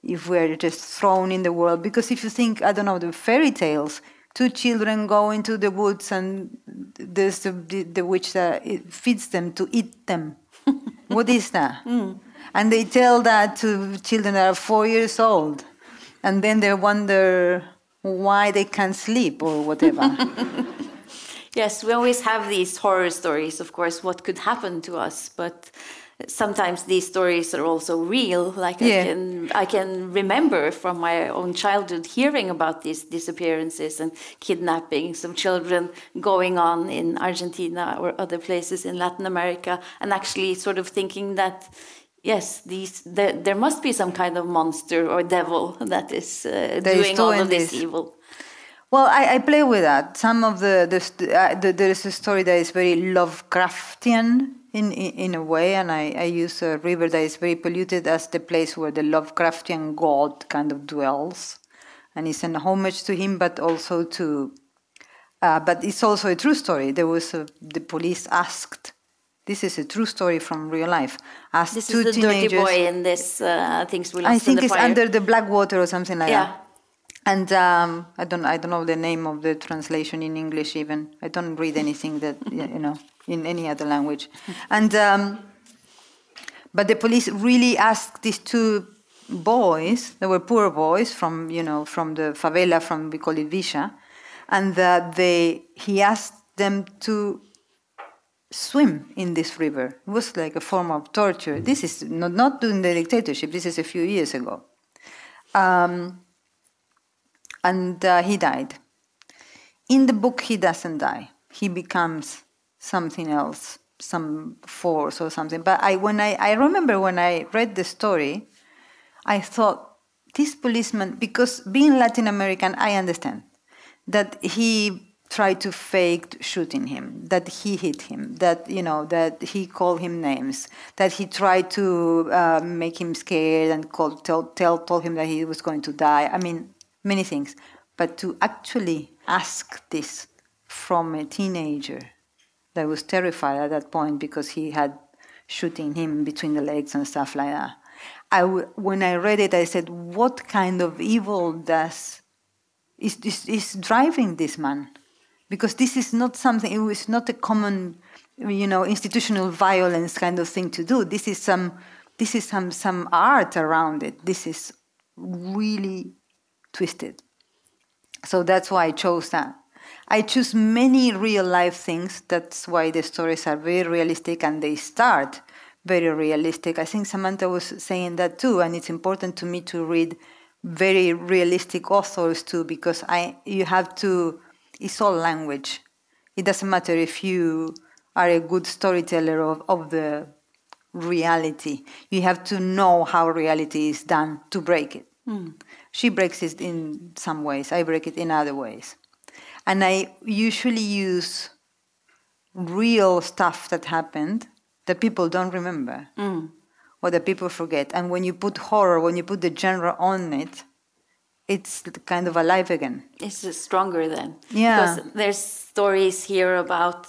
If we're just thrown in the world. Because if you think, I don't know, the fairy tales, two children go into the woods and there's the, the, the witch that feeds them to eat them. what is that? Mm. And they tell that to children that are four years old. And then they wonder why they can't sleep or whatever. yes, we always have these horror stories, of course, what could happen to us. But sometimes these stories are also real like yeah. i can i can remember from my own childhood hearing about these disappearances and kidnappings of children going on in argentina or other places in latin america and actually sort of thinking that yes these there, there must be some kind of monster or devil that is uh, doing all of this, this evil Well, I, I play with that. Some of the, the, uh, the there is a story that is very Lovecraftian in in, a way, and I, I use a river that is very polluted as the place where the Lovecraftian god kind of dwells, and it's an homage to him, but also to. Uh, but it's also a true story. There was a, the police asked. This is a true story from real life. Asked This two is the dirty teenagers. boy in this uh, things we lost I in think it's fire. under the black water or something like Yeah. that. And um, I don't, I don't know the name of the translation in English even. I don't read anything that you know in any other language. And um, but the police really asked these two boys. They were poor boys from you know from the favela from we call it Visha, and uh, they he asked them to swim in this river. It was like a form of torture. This is not, not during the dictatorship. This is a few years ago. Um, and uh, he died. In the book, he doesn't die. He becomes something else, some force or something. But I, when I, I remember when I read the story, I thought this policeman, because being Latin American, I understand that he tried to fake shooting him, that he hit him, that you know that he called him names, that he tried to uh, make him scared and call, tell, tell told him that he was going to die. I mean, many things, but to actually ask this from a teenager that was terrified at that point because he had shooting him between the legs and stuff like that. I w- when I read it, I said, "What kind of evil does is, is, is driving this man? Because this is not something it was not a common you know institutional violence kind of thing to do. This is some this is some some art around it. This is really twisted. So that's why i chose that. I choose many real life things. That's why the stories are very realistic and they start very realistic. I think samanta was saying that too and it's important to me to read very realistic authors too because i you have to it's all language. It doesn't matter if you are a good storyteller of, of the reality. You have to know how reality is done to break it hmm. She breaks it in some ways. I break it in other ways. And i usually use real stuff that happened that people don't remember mm. or that people forget. And when you put horror, when you put the genre on it, it's kind of alive again. It's stronger then. Yeah. Because there's stories here about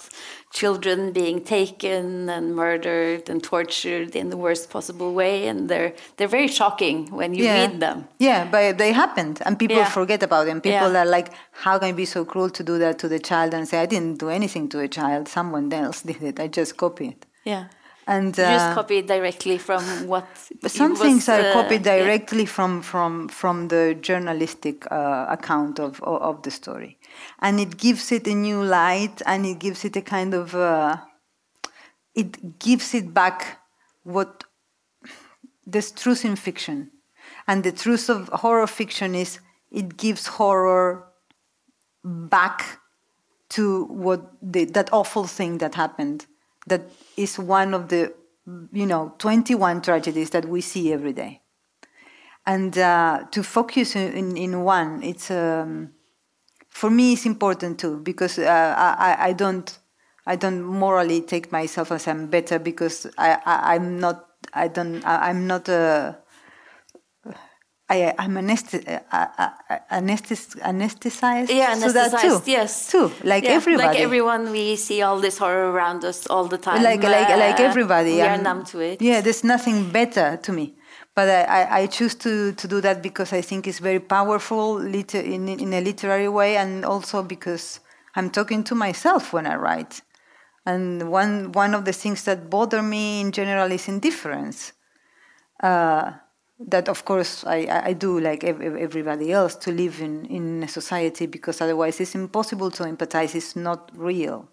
children being taken and murdered and tortured in the worst possible way, and they're they're very shocking when you read them. Yeah, but they happened, and people Yeah. forget about them. People Yeah. are like, "How can you be so cruel to do that to the child?" And say, "I didn't do anything to a child. Someone else did it. I just copied." Yeah. And You uh, just copy directly from what. It some was, things are uh, copied yeah. directly from from from the journalistic uh, account of, of of the story, and it gives it a new light, and it gives it a kind of uh, it gives it back what there's truth in fiction, and the truth of horror fiction is it gives horror back to what the, that awful thing that happened that is one of the you know 21 tragedies that we see every day. And uh, to focus in, in, one it's um, for me it's important too because uh, I, I don't I don't morally take myself as I'm better because I, I I'm not I don't I, I'm not a I, I'm anesthi- uh, uh, anesthetized Yeah, to that too. anesthetized, yes. Too, like Yeah, everybody. Like everyone, we see all this horror around us all the time. like like like uh, everybody. We are I'm- numb to it. Yeah, there's nothing better to me. But I, I, I choose to, to do that because I think it's very powerful liter- in, in a literary way and also because I'm talking to myself when I write. And one, one of the things that bother me in general is indifference. Uh, that, of course, I, I do like ev- ev- everybody else to live in, in a society because otherwise it's impossible to empathize. It's not real.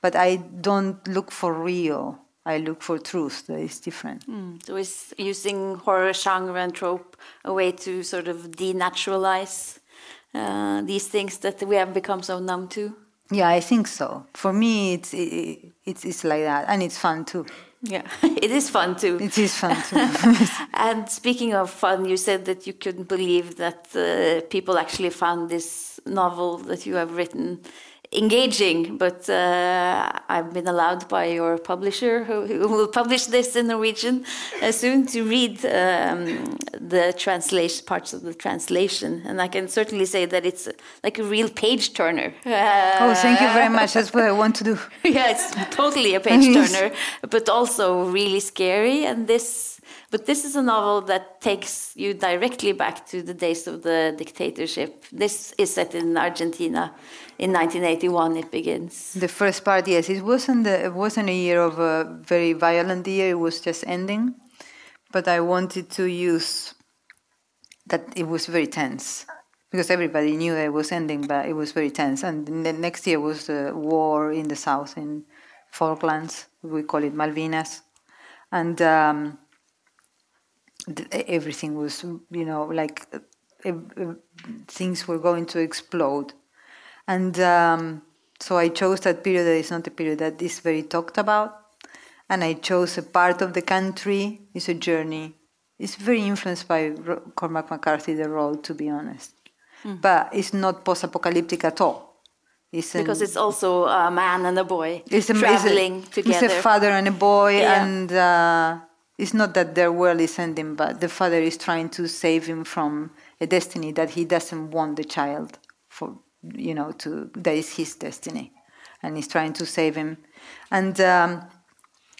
But I don't look for real. I look for truth that is different. So is using horror genre and trope a way to sort of denaturalize uh, these things that we have become so numb to? Yeah, I think so. For me, it's it, it's it's like that, and it's fun too. Yeah, it is fun too. It is fun too. And speaking of fun, you said that you couldn't believe that uh, people actually found this novel that you have written engaging, but uh, I've been allowed by your publisher, who, who will publish this in Norwegian uh, soon, to read um, the translation parts of the translation, and I can certainly say that it's like a real page turner. Uh, oh, thank you very much. That's what I want to do. yeah, it's totally a page turner, but also really scary, and this but this is a novel that takes you directly back to the days of the dictatorship. This is set in Argentina. In 1981, it begins. The first part, yes, it wasn't. The, it wasn't a year of a very violent year. It was just ending, but I wanted to use that it was very tense because everybody knew that it was ending, but it was very tense. And the next year was the war in the south in Falklands. We call it Malvinas, and. Um, everything was, you know, like uh, things were going to explode. And um, so I chose that period that is not a period that is very talked about. And I chose a part of the country, it's a journey. It's very influenced by Cormac McCarthy, the Road, to be honest. Mm. But it's not post apocalyptic at all. It's because it's also a man and a boy it's a, traveling it's a, together. It's a father and a boy, yeah. and uh, it's not that their world is ending, but the father is trying to save him from a destiny that he doesn't want the child for, you know, to that is his destiny, and he's trying to save him. And um,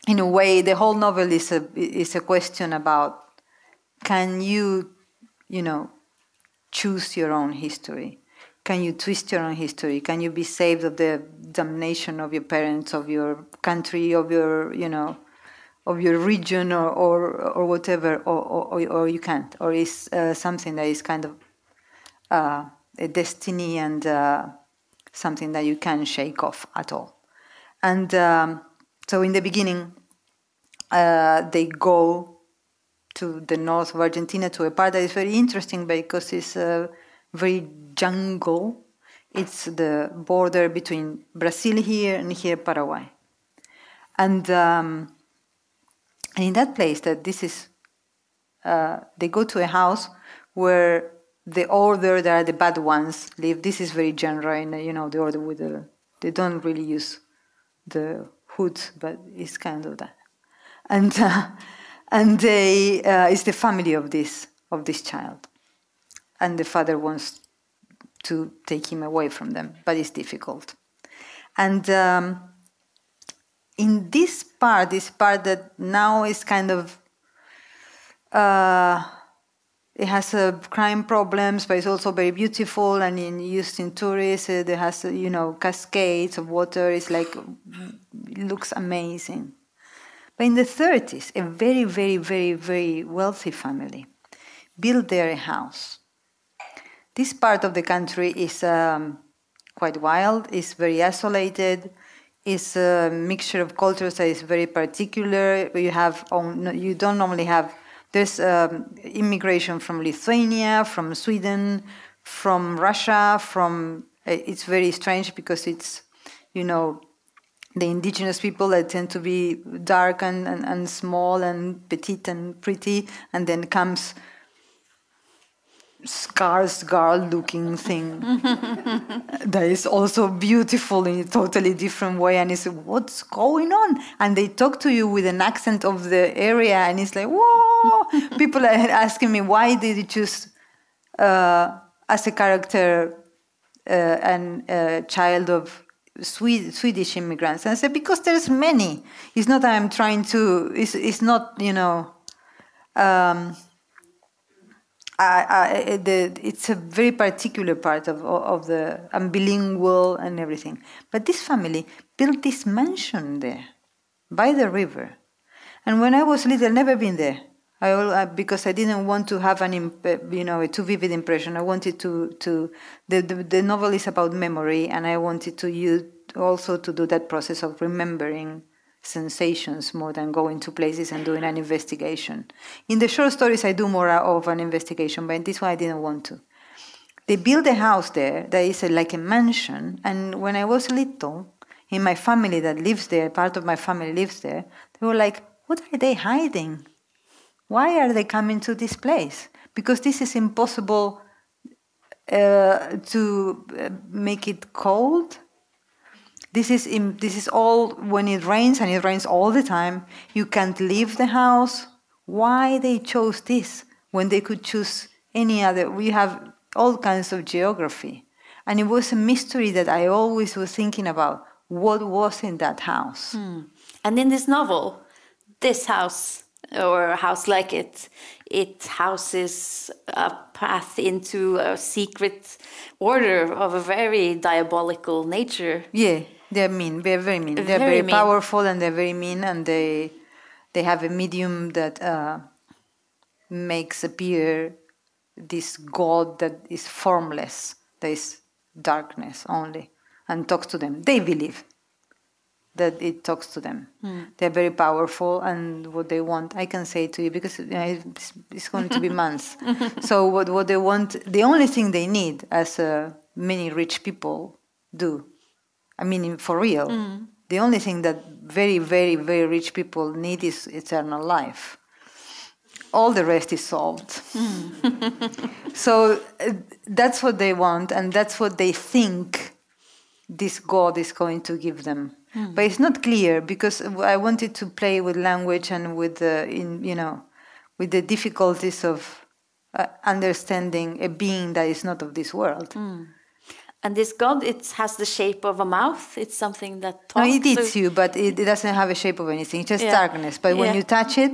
in a way, the whole novel is a is a question about can you, you know, choose your own history? Can you twist your own history? Can you be saved of the damnation of your parents, of your country, of your, you know, of your region or or, or whatever, or, or, or you can't, or is uh, something that is kind of uh, a destiny and uh, something that you can shake off at all. And um, so in the beginning, uh, they go to the north of Argentina to a part that is very interesting because it's a very jungle. It's the border between Brazil here and here Paraguay. And um, and in that place, that this is, uh, they go to a house where the order that are the bad ones live. This is very general, in, you know, the order with the, they don't really use the hood, but it's kind of that. And, uh, and they, uh, it's the family of this, of this child. And the father wants to take him away from them, but it's difficult. And um, in this part, this part that now is kind of uh, it has uh, crime problems, but it's also very beautiful and in, used in tourists. Uh, it has uh, you know cascades of water. It's like it looks amazing. But in the 30s, a very, very, very, very wealthy family built their house. This part of the country is um, quite wild. It's very isolated is a mixture of cultures that is very particular. You have you don't normally have there's um, immigration from Lithuania, from Sweden, from Russia. From it's very strange because it's you know the indigenous people that tend to be dark and, and, and small and petite and pretty, and then comes scars girl looking thing. That is also beautiful in a totally different way. And it's what's going on? And they talk to you with an accent of the area and it's like whoa! People are asking me why did you choose uh, as a character uh, and a child of Swedish immigrants? And I said because there's many. It's not that I'm trying to it's, it's not you know um, I, I, the, it's a very particular part of, of the bilingual and everything. But this family built this mansion there by the river. And when I was little, never been there. I, because I didn't want to have an you know a too vivid impression. I wanted to to the, the, the novel is about memory, and I wanted to use also to do that process of remembering sensations more than going to places and doing an investigation. In the short stories, I do more of an investigation, but in this one, I didn't want to. They built a house there that is like a mansion, and when I was little, in my family that lives there, part of my family lives there, they were like, What are they hiding? Why are they coming to this place? Because this is impossible uh, to uh, make it cold. This is in, this is all when it rains and it rains all the time. You can't leave the house. Why they chose this when they could choose any other? We have all kinds of geography, and it was a mystery that I always was thinking about. What was in that house? Hmm. And in this novel, this house or a house like it, it houses a path into a secret order of a very diabolical nature. Yeah, they're mean. They're very mean. They're Very very, mean. powerful and they're very mean, and they they have a medium that uh, makes appear this god that is formless, that is darkness only, and talks to them. They believe that it talks to them. They're very powerful, and what they want, I can say to you because it's, it's going to be months. so what what they want, the only thing they need, as uh, many rich people do, I mean, for real. The only thing that very, very, very rich people need is eternal life. All the rest is solved. so uh, that's what they want, and that's what they think this God is going to give them. But it's not clear because I wanted to play with language and with the, in, you know, with the difficulties of uh, understanding a being that is not of this world. And this god, it has the shape of a mouth. It's something that talks. No, it eats so- you, but it, it doesn't have a shape of anything. It's just Yeah. darkness. But when Yeah. you touch it,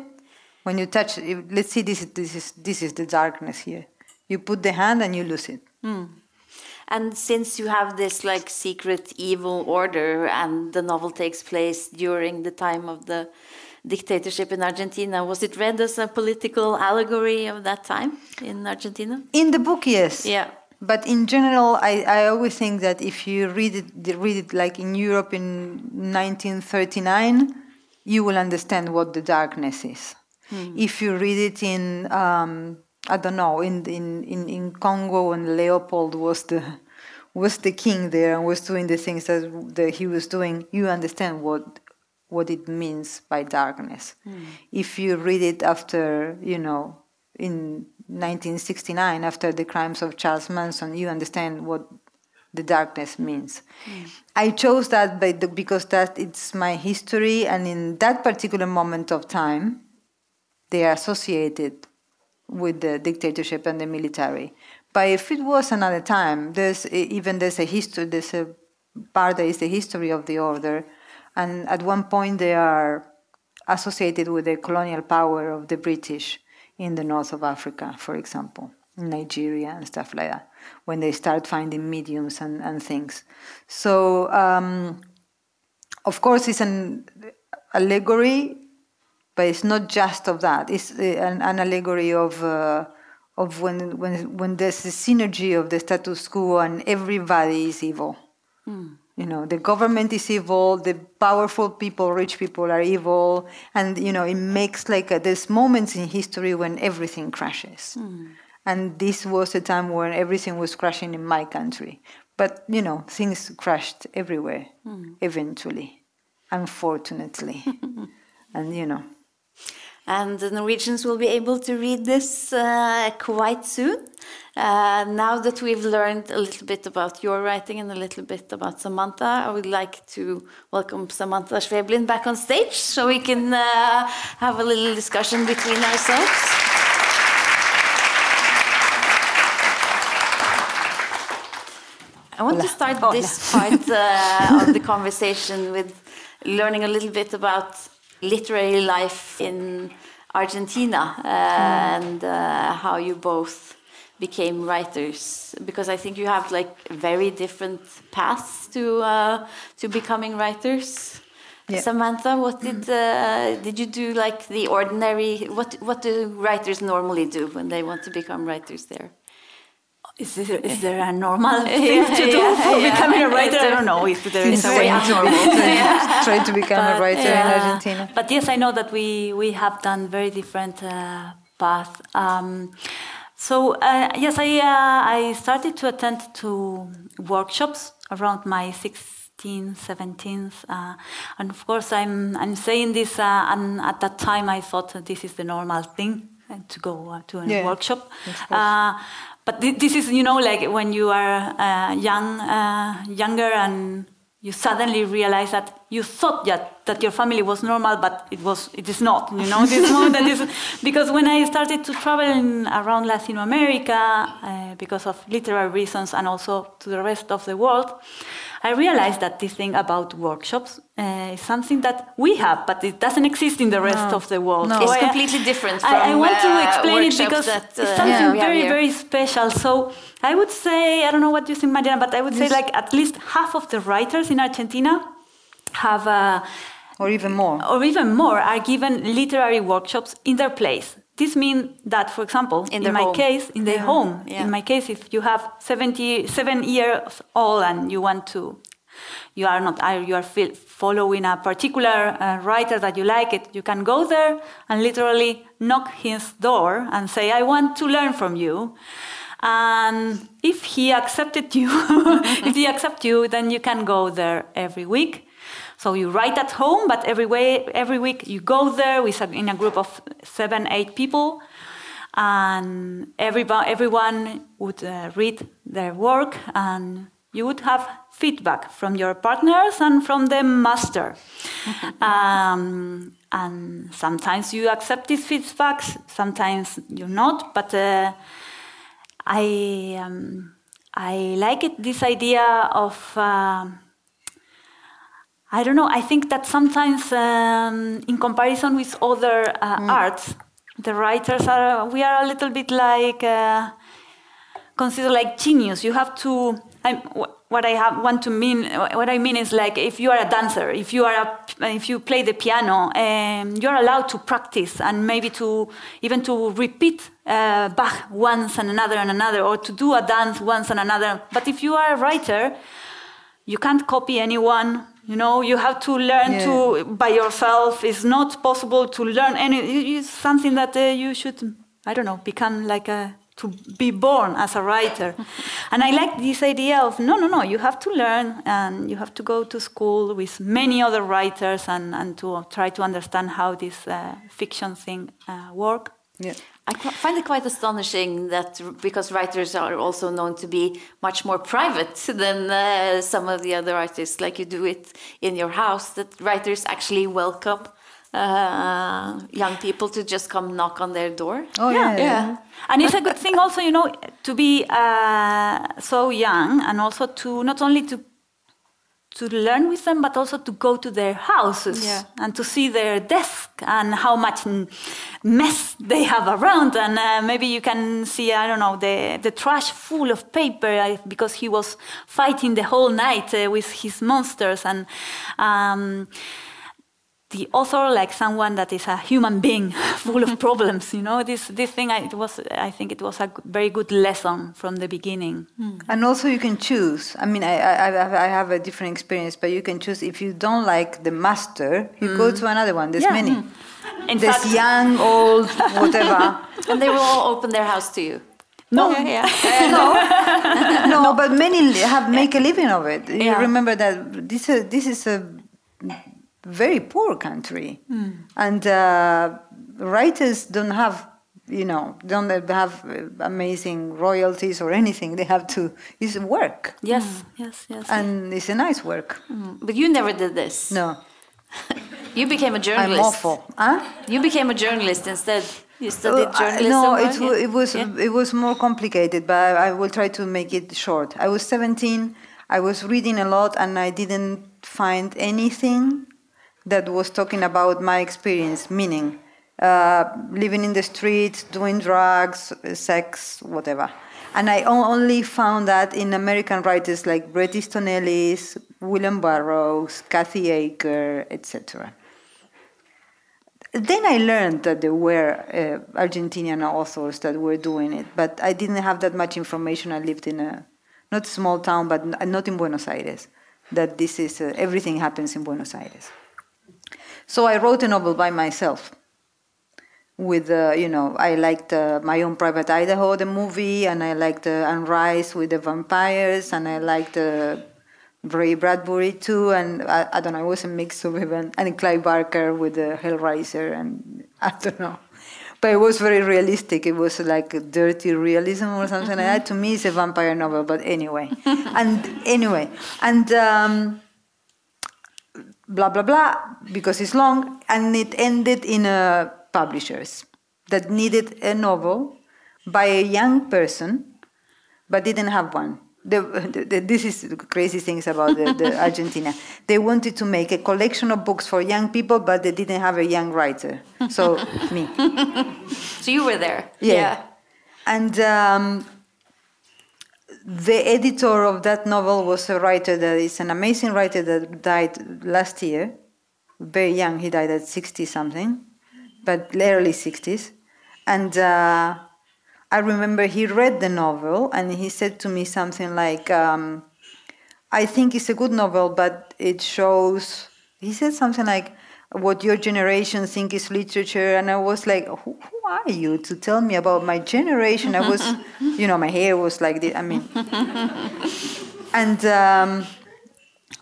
when you touch, it, let's see, this is this is this is the darkness here. You put the hand and you lose it. Hmm. And since you have this like secret evil order, and the novel takes place during the time of the dictatorship in Argentina, was it read as a political allegory of that time in Argentina? In the book, yes. Yeah. But in general, I, I always think that if you read it, read it like in Europe in 1939, you will understand what the darkness is. If you read it in, um, I don't know, in, in, in, in Congo when Leopold was the was the king there and was doing the things that, that he was doing, you understand what what it means by darkness. If you read it after, you know, in 1969, after the crimes of Charles Manson, you understand what the darkness means. Mm. I chose that by the, because that it's my history, and in that particular moment of time, they are associated with the dictatorship and the military. But if it was another time, there's even there's a history, there's a part that is the history of the order, and at one point they are associated with the colonial power of the British in the north of Africa, for example, Nigeria and stuff like that, when they start finding mediums and, and things. So, um, of course, it's an allegory, but it's not just of that. It's uh, an, an allegory of uh, of when when when there's a synergy of the status quo and everybody is evil. You know, the government is evil. The powerful people, rich people, are evil, and you know, it makes like a, there's moments in history when everything crashes. Hmm. And this was a time when everything was crashing in my country. But you know, things crashed everywhere hmm. eventually, unfortunately. and you know, And the Norwegians will be able to read this uh, quite soon. Uh, now that we've learned a little bit about your writing and a little bit about Samanta, I would like to welcome Samanta Schweblin back on stage so we can uh, have a little discussion between ourselves. I want to start this part uh, of the conversation with learning a little bit about literary life in Argentina uh, and uh, how you both became writers because I think you have like very different paths to uh, to becoming writers. Yeah. Samanta, what did uh, did you do like the ordinary? What what do writers normally do when they want to become writers? There. Is there, is there a normal thing Yeah, to do yeah, for yeah. becoming a writer? I don't know if there is a way trying to, abnormal. be, to become a But, writer in Argentina. But yes, I know that we we have done very different uh, paths. Um, so uh, yes, I uh, I started to attend to workshops around my 16, 17th, uh, and of course I'm I'm saying this, uh, and at that time I thought this is the normal thing uh, to go uh, to a Yeah, workshop. But thi- this is, you know, like when you are uh, young, uh, younger, and you suddenly realize that you thought that, that your family was normal, but it was it is not. You know, this moment is because when I started to travel in, around Latin America uh, because of literary reasons and also to the rest of the world, I realized that this thing about workshops uh, is something that we have, but it doesn't exist in the rest of the world. No. It's I- completely different I, I from, want to uh, explain it because that, it's uh, something yeah, very, very special. So I would say, I don't know what you think, Mariana, but I would say like at least half of the writers in Argentina have, uh, or even more. or even more, are given literary workshops in their place. This means that, for example, In in, my home. case, in their home, Yeah. in my case, if you have 77 years old and you want to, you are not, you are following a particular uh, writer that you like it, you can go there and literally knock his door and say, I want to learn from you. And if he accepted you, if he accept you, then you can go there every week. So you write at home, but every way, every week you go there with a, in a group of seven, eight people, and everyone, everyone would uh, read their work, and you would have feedback from your partners and from the master. um, and sometimes you accept these feedbacks, sometimes you not, but. Uh, I um, I like it this idea of um I don't know. I think that sometimes um, in comparison with other uh, arts, the writers are we are a little bit like uh, considered like genius. You have to. I, what I have, want to mean, what I mean is like if you are a dancer, if you are a, if you play the piano, um, you're allowed to practice and maybe to even to repeat uh, Bach once and another and another, or to do a dance once and another. But if you are a writer, you can't copy anyone. You know, you have to learn Yeah. to by yourself. It's not possible to learn any. It's something that uh, you should, I don't know, become like a to be born as a writer. and I like this idea of no, no, no. You have to learn, and you have to go to school with many other writers, and and to try to understand how this uh, fiction thing uh, work. Yeah. I find it quite astonishing that because writers are also known to be much more private than uh, some of the other artists, like you do it in your house, that writers actually welcome uh, young people to just come knock on their door. Oh yeah. Yeah. And it's a good thing also, you know, to be uh, so young and also to not only to to learn with them, but also to go to their houses Yeah. and to see their desk and how much mess they have around. And uh, maybe you can see, I don't know, the, the trash full of paper because he was fighting the whole night uh, with his monsters. And um, the author like someone that is a human being full of problems you know this this thing I, it was i think it was a very good lesson from the beginning hmm. And also you can choose. I mean, I, I, I have- a different experience, but you can choose if you don't like the master, you go hmm. to another one. There's Yeah. many. Hmm. in There's fact young, old, whatever. And they will all open their house to you. no Yeah, yeah. no, but many have make a living of it. You Yeah. remember that this is this is a very poor country, and uh, writers don't have you know don't have uh, amazing royalties or anything. They have to it's work, yes yes yes and it's a nice work. But you never did this. No, You became a I'm journalist. awful. Huh? You became a journalist instead. You studied Uh, journalism. no, it, wa- it was Yeah. it was more complicated, but I, I will try to make it short. I was 17. I was reading a lot, and I didn't find anything that was talking about my experience, meaning uh, living in the streets, doing drugs, sex, whatever. And I only found that in American writers like Bret Easton Ellis, William Burroughs, Kathy Acker, etc. Then I learned that there were uh, Argentinian authors that were doing it, but I didn't have that much information. I lived in a not small town, but not in Buenos Aires. That this is uh, everything happens in Buenos Aires. So I wrote a novel by myself. With uh, you know, I liked uh, my own Private Idaho, the movie, and I liked uh, Anne Rice with the vampires, and I liked uh, Ray Bradbury too, and I, I don't know, it was a mix of even, and Clive Barker with the Hellraiser, and I don't know. but it was very realistic. It was like dirty realism or something like that. To me, it's a vampire novel, but anyway. and anyway, and um, blah blah blah because it's long, and it ended in a publishers that needed a novel by a young person, but didn't have one. The, the, this is the crazy things about the, the Argentina. They wanted to make a collection of books for young people, but they didn't have a young writer. So me. So you were there. Yeah. And um, the editor of that novel was a writer that is an amazing writer that died last year. Very young, he died at 60 something, but early 60s. And uh, I remember he read the novel and he said to me something like, um, I think it's a good novel, but it shows, he said something like, what your generation think is literature and i was like who, are you to tell me about my generation? I was you know my hair was like this i mean. And um,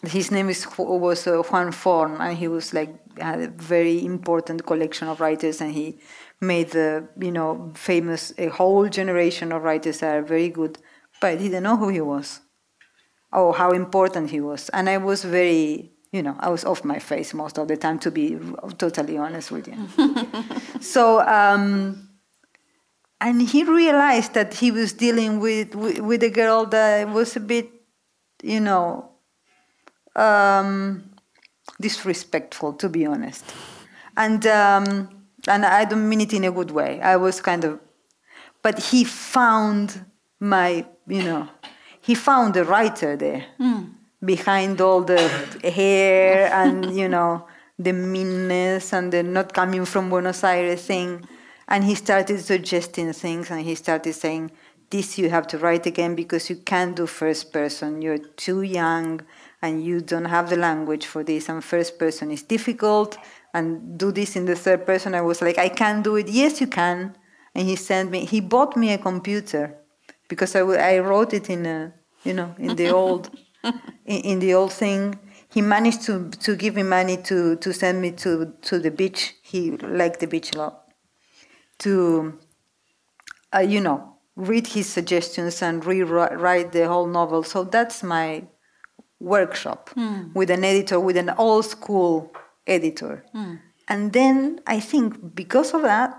his name is was uh, juan forn and he was like had a very important collection of writers and he made the you know famous a whole generation of writers that are very good but i didn't know who he was. Or how important he was. And i was very you know, I was off my face most of the time, to be totally honest with you. so, um, and he realized that he was dealing with, with, with a girl that was a bit, you know, um, disrespectful, to be honest. And, um, and I don't mean it in a good way. I was kind of, but he found my, you know, he found a writer there. Mm behind all the hair and you know the meanness and the not coming from Buenos Aires thing. And he started suggesting things and he started saying, This you have to write again because you can't do first person. You're too young and you don't have the language for this. And first person is difficult. And do this in the third person. I was like, I can't do it. Yes, you can. And he sent me, he bought me a computer because I, I wrote it in a, you know, in the old in, in, the old thing. He managed to, to give me money to, to send me to, to the beach. He liked the beach a lot. To, uh, you know, read his suggestions and rewrite the whole novel. So that's my workshop mm. with an editor, with an old school editor. Mm. And then I think because of that,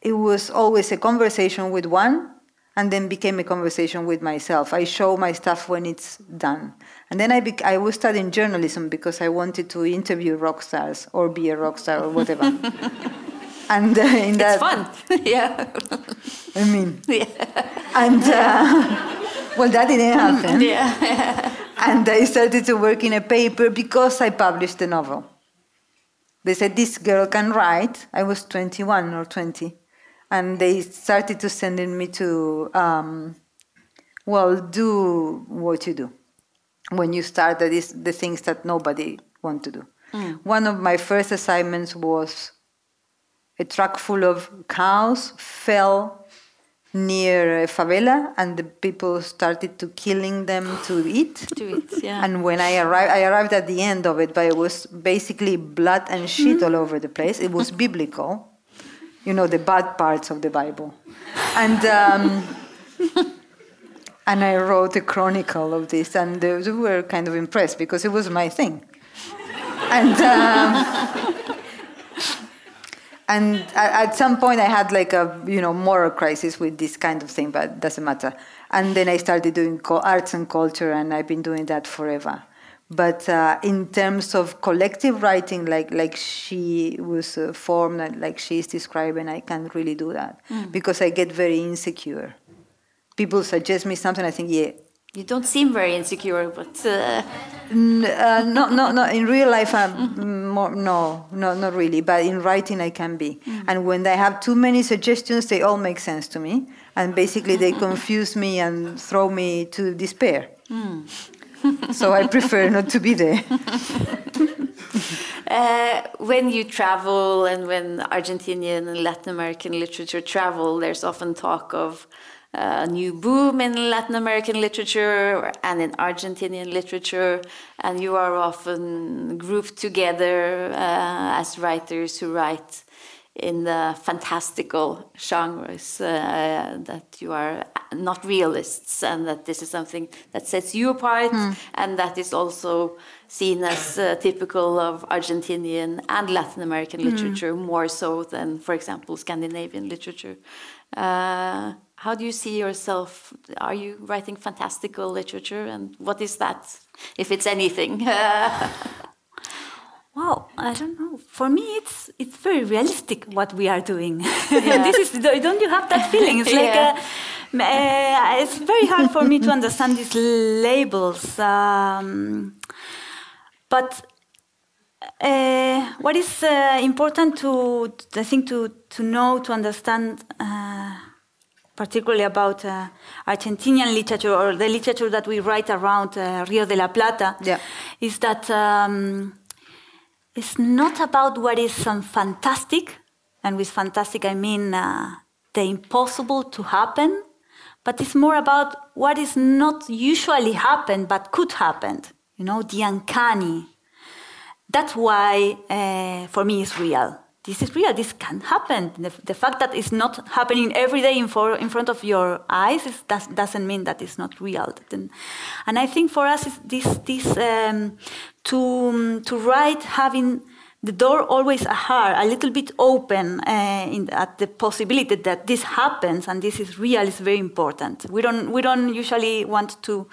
it was always a conversation with one and then became a conversation with myself. I show my stuff when it's done. And then I, bec- I was studying journalism because I wanted to interview rock stars or be a rock star or whatever. and uh, in that, it's fun, yeah. I mean, yeah. And uh, well, that didn't happen. Yeah. and I started to work in a paper because I published a novel. They said this girl can write. I was 21 or 20 and they started to sending me to um, well do what you do. When you start that is the things that nobody want to do. Mm. one of my first assignments was a truck full of cows fell near a favela and the people started to killing them to eat. To eat yeah. And when i arrived i arrived at the end of it but it was basically blood and shit mm-hmm. all over the place. It was biblical you know, the bad parts of the Bible. And, um, and I wrote a chronicle of this, and they were kind of impressed because it was my thing. And, um, and at some point I had like a, you know, moral crisis with this kind of thing, but it doesn't matter. And then I started doing arts and culture, and I've been doing that forever. But uh, in terms of collective writing, like like she was uh, formed, like she's describing, I can't really do that mm. because I get very insecure. People suggest me something, I think, yeah. You don't seem very insecure, but. Uh... N- uh, no, no, no. In real life, I'm mm. more, no, no, not really. But in writing, I can be. Mm. And when I have too many suggestions, they all make sense to me. And basically, they confuse me and throw me to despair. Mm so I prefer not to be there. Uh, when you travel and when Argentinian and Latin American literature travel, there's often talk of uh, a new boom in Latin American literature and in Argentinian literature, and you are often grouped together uh, as writers who write in the fantastical genres uh, that you are not realists and that this is something that sets you apart mm. and that is also seen as uh, typical of Argentinian and Latin American mm. literature more so than, for example, Scandinavian literature. Uh, how do you see yourself? Are you writing fantastical literature, and what is that, if it's anything? Wow, I don't know. For me, it's it's very realistic what we are doing. Yeah. this is don't you have that feeling? It's like yeah. a, uh, it's very hard for me to understand these labels. Um, but uh, what is uh, important to I think to to know to understand uh, particularly about uh, Argentinian literature or the literature that we write around uh, Rio de la Plata, yeah. is that um, it's not about what is um, fantastic, and with fantastic I mean uh, the impossible to happen, but it's more about what is not usually happen but could happen. You know, the uncanny. That's why, uh, for me, it's real this is real, this can happen. The, the, fact that it's not happening every day in, for, in front of your eyes is, does, doesn't mean that it's not real. And, and I think for us, this, this um, to, to write having the door always ajar, a little bit open uh, in, at the possibility that this happens and this is real is very important. We don't, we don't usually want to,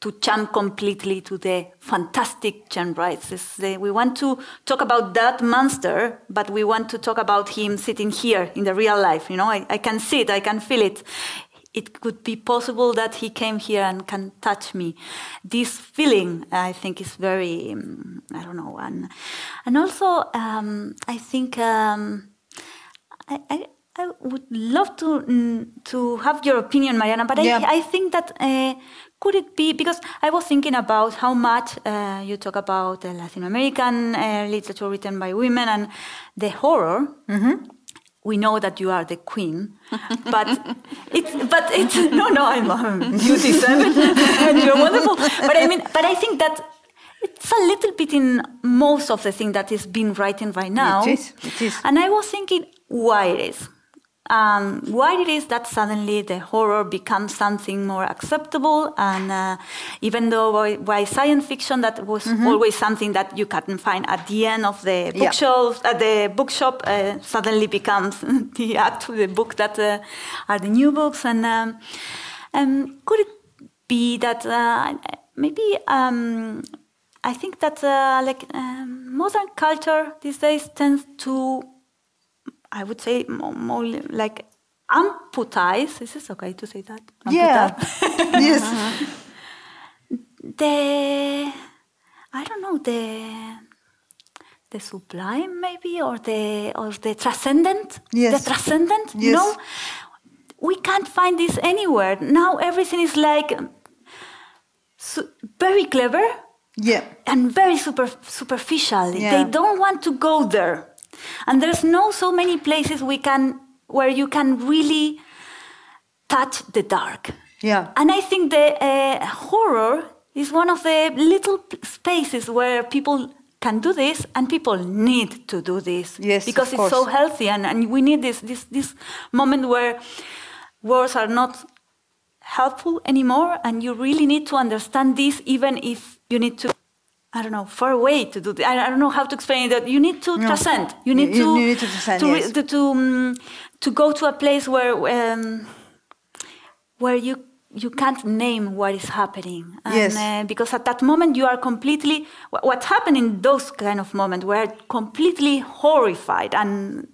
to jump completely to the fantastic genres. The, we want to talk about that monster, but we want to talk about him sitting here in the real life. You know, I, I can see it, I can feel it. It could be possible that he came here and can touch me. This feeling, I think, is very, um, I don't know, and and also um, I think um, I, I I would love to mm, to have your opinion, Mariana, but yeah. I, I think that uh, could it be because I was thinking about how much uh, you talk about the Latin American uh, literature written by women and the horror. Mm-hmm. We know that you are the queen, but it's but it's no no I'm, I'm you deserve it and you're wonderful. But I mean, but I think that it's a little bit in most of the thing that is being written right now. It is. It is. And I was thinking why it is um, why it is that suddenly the horror becomes something more acceptable and uh, even though why, why, science fiction that was mm-hmm. always something that you couldn't find at the end of the bookshelf yeah. at the bookshop uh, suddenly becomes the actual the book that uh, are the new books and um, um, could it be that uh, maybe um, I think that uh, like um, modern culture these days tends to I would say more, more like amputize. Is this okay to say that? Yeah. yes. Uh-huh. The I don't know the the sublime maybe or the or the transcendent. Yes. The transcendent. Yes. You know, we can't find this anywhere now. Everything is like so very clever. Yeah. And very super superficial. Yeah. They don't want to go there. And there's no so many places we can where you can really touch the dark. Yeah. And I think the uh, horror is one of the little spaces where people can do this and people need to do this. Yes. Because it's so healthy and, and we need this, this this moment where words are not helpful anymore and you really need to understand this even if you need to I don't know, far away to do. I, I don't know how to explain it. That you need to no. transcend. You need you, to you need to transcend, to, yes. to, to, um, to, go to a place where um, where you you can't name what is happening. And, yes. Uh, because at that moment you are completely. What happened in those kind of moments were completely horrified, and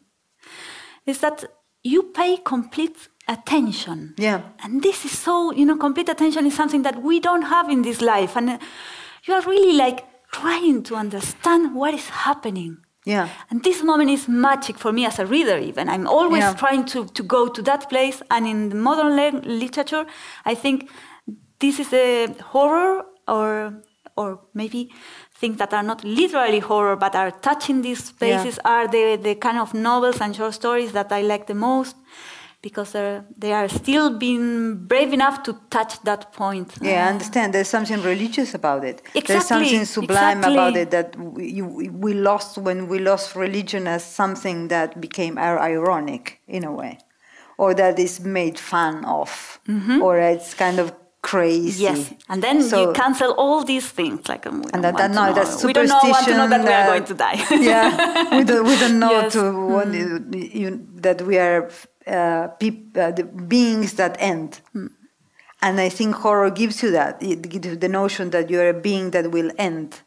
is that you pay complete attention. Yeah. And this is so you know complete attention is something that we don't have in this life, and. Uh, you are really like trying to understand what is happening. Yeah. And this moment is magic for me as a reader, even. I'm always yeah. trying to, to go to that place. And in the modern literature, I think this is a horror or or maybe things that are not literally horror but are touching these spaces yeah. are the, the kind of novels and short stories that I like the most because they are still being brave enough to touch that point. Yeah, I understand. There's something religious about it. Exactly. There's something sublime exactly. about it that we, you, we lost when we lost religion as something that became ironic in a way, or that is made fun of, mm-hmm. or it's kind of crazy. Yes, and then so, you cancel all these things like um, and that, that no, that's we don't know, want to know that, we are going to die. yeah, we don't, we don't know yes. to mm. you, that we are uh, uh, the beings that end. Mm. And I think horror gives you that. It gives you the notion that you're a being that will end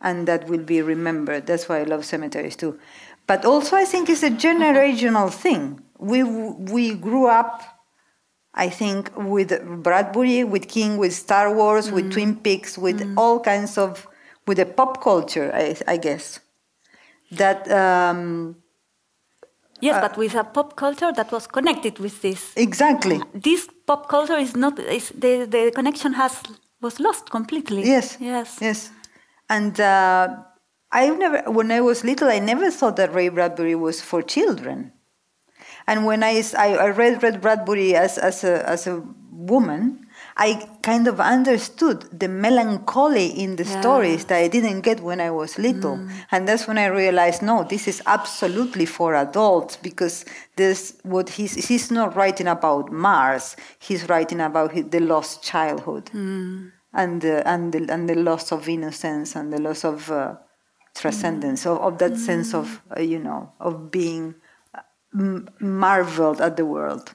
and that will be remembered. That's why I love cemeteries too. But also, I think it's a generational thing. We, we grew up, I think, with Bradbury, with King, with Star Wars, mm. with Twin Peaks, with mm. all kinds of, with the pop culture, I, I guess. That. Um, Yes, uh, but with a pop culture that was connected with this. Exactly. This pop culture is not. Is the the connection has was lost completely. Yes. Yes. Yes. And uh, I never, when I was little, I never thought that Ray Bradbury was for children. And when I, I, read Ray Bradbury as, as, a, as a woman, I kind of understood the melancholy in the yeah. stories that I didn't get when I was little. Mm. And that's when I realized, no, this is absolutely for adults because this what he's he's not writing about Mars. He's writing about his, the lost childhood mm. and the, and the, and the loss of innocence and the loss of uh, transcendence mm. of, of, that mm. sense of uh, you know of being uh, marveled at the world.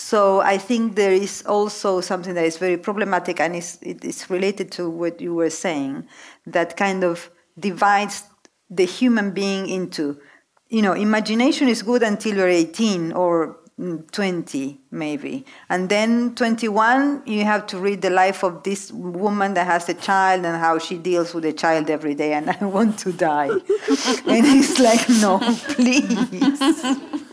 Mm. So I think there is also something that is very problematic, and it's, it is related to what you were saying, that kind of divides the human being into, you know, imagination is good until you're 18 or 20 maybe and then 21 you have to read the life of this woman that has a child and how she deals with the child every day and i want to die and it's like no please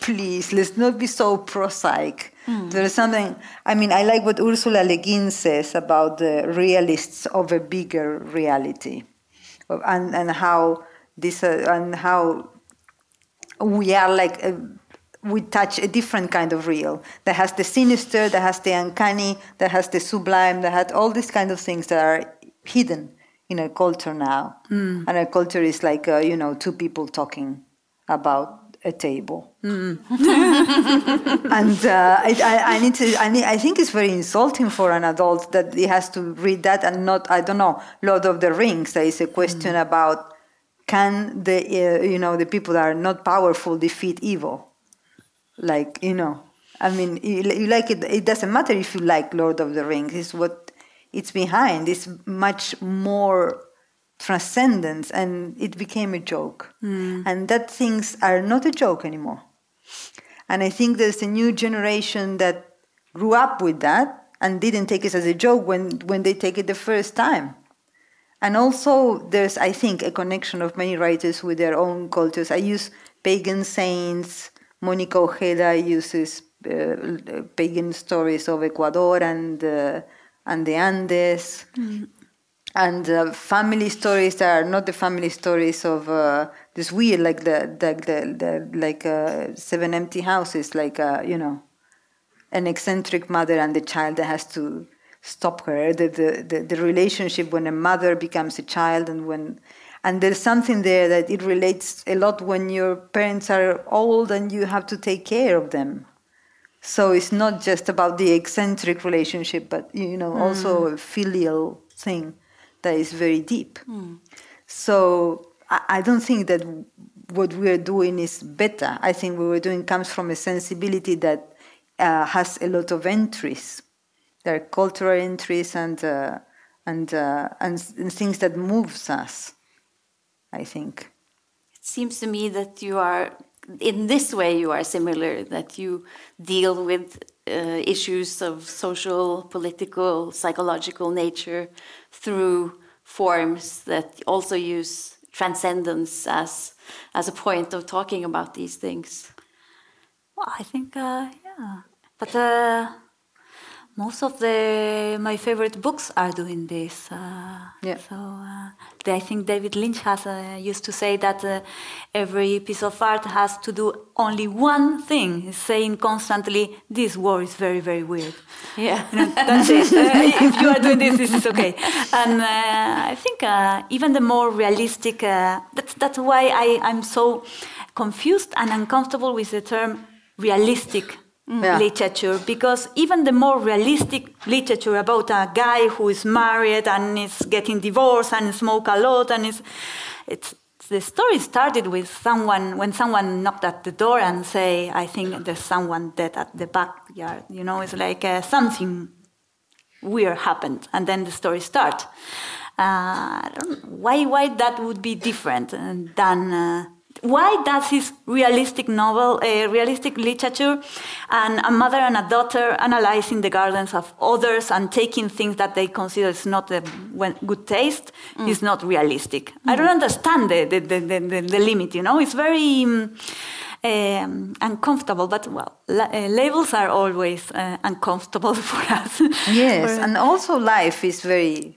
please, let's not be so prosaic. Mm. There is something, I mean, I like what Ursula Le Guin says about the realists of a bigger reality and, and how this, uh, and how we are like, a, we touch a different kind of real that has the sinister, that has the uncanny, that has the sublime, that has all these kind of things that are hidden in our culture now. Mm. And our culture is like, uh, you know, two people talking about a table. Mm. and uh, I, I, I, need to, I, need, I think it's very insulting for an adult that he has to read that and not, I don't know, Lord of the Rings. There is a question mm. about can the, uh, you know, the people that are not powerful defeat evil? Like, you know, I mean, you, you like it, it doesn't matter if you like Lord of the Rings, it's what it's behind. It's much more transcendence and it became a joke. Mm. And that things are not a joke anymore. And I think there's a new generation that grew up with that and didn't take it as a joke when, when they take it the first time. And also, there's, I think, a connection of many writers with their own cultures. I use pagan saints. Monica Ojeda uses uh, pagan stories of Ecuador and, uh, and the Andes. Mm and uh, family stories that are not the family stories of uh, this weird like the the, the, the like uh, seven empty houses like uh, you know an eccentric mother and the child that has to stop her. The, the, the, the relationship when a mother becomes a child and when and there's something there that it relates a lot when your parents are old and you have to take care of them. So it's not just about the eccentric relationship but you know mm. also a filial thing that is very deep. Mm. So I, I, don't think that what we are doing is better. I think what we're doing comes from a sensibility that uh, has a lot of entries. There are cultural entries and uh, and, uh, and and things that moves us. I think. It seems to me that you are in this way you are similar that you deal with uh, issues of social, political, psychological nature through forms that also use transcendence as as a point of talking about these things. Well, I think uh, yeah, but uh, most of the my favorite books are doing this. Uh, Yeah. So uh, I think David Lynch has uh, used to say that uh, every piece of art has to do only one thing, He's saying constantly, "This war is very, very weird." Yeah. You know, that's it. Uh, if you are doing this, this is okay. And uh, I think uh, even the more realistic. Uh, that's that's why I I'm so confused and uncomfortable with the term realistic. Yeah. Literature, because even the more realistic literature about a guy who is married and is getting divorced and smoke a lot and is, it's the story started with someone when someone knocked at the door and say, "I think there's someone dead at the backyard." You know, it's like uh, something weird happened, and then the story start. Uh, I don't know why why that would be different uh, than. Uh, why does this realistic novel, uh, realistic literature, and a mother and a daughter analyzing the gardens of others and taking things that they consider is not a good taste is not realistic? I don't understand the, the, the, the, the, the limit, you know? It's very um, um, uncomfortable, but well, la- uh, labels are always uh, uncomfortable for us. Yes, For- and also life is very.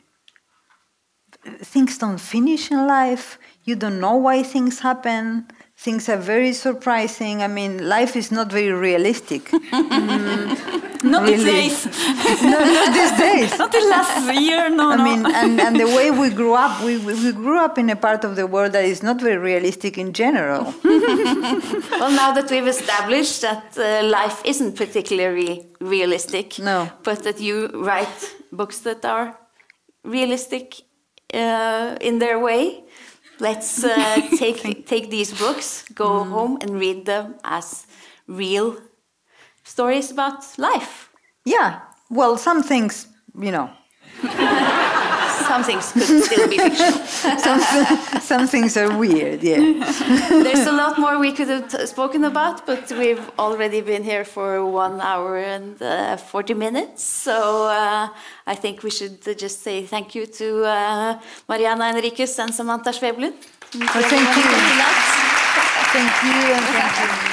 Things don't finish in life. You don't know why things happen. Things are very surprising. I mean, life is not very realistic. not these days. no, not these days. Not the last year, no, I no. mean, and, and the way we grew up, we, we we grew up in a part of the world that is not very realistic in general. Well, now that we've established that uh, life isn't particularly realistic, No. but that you write books that are realistic uh, in their way, let's uh, take take these books, go home and read them as real stories about life. Yeah, well, some things, you know, Some things could still be fictional. some, some things are weird, yeah. There's a lot more we could have t- spoken about, but we've already been here for one hour and uh, 40 minutes. So uh, I think we should just say thank you to uh, Mariana Enriquez and Samanta Schweblin. Well, thank you. Thank you and thank you.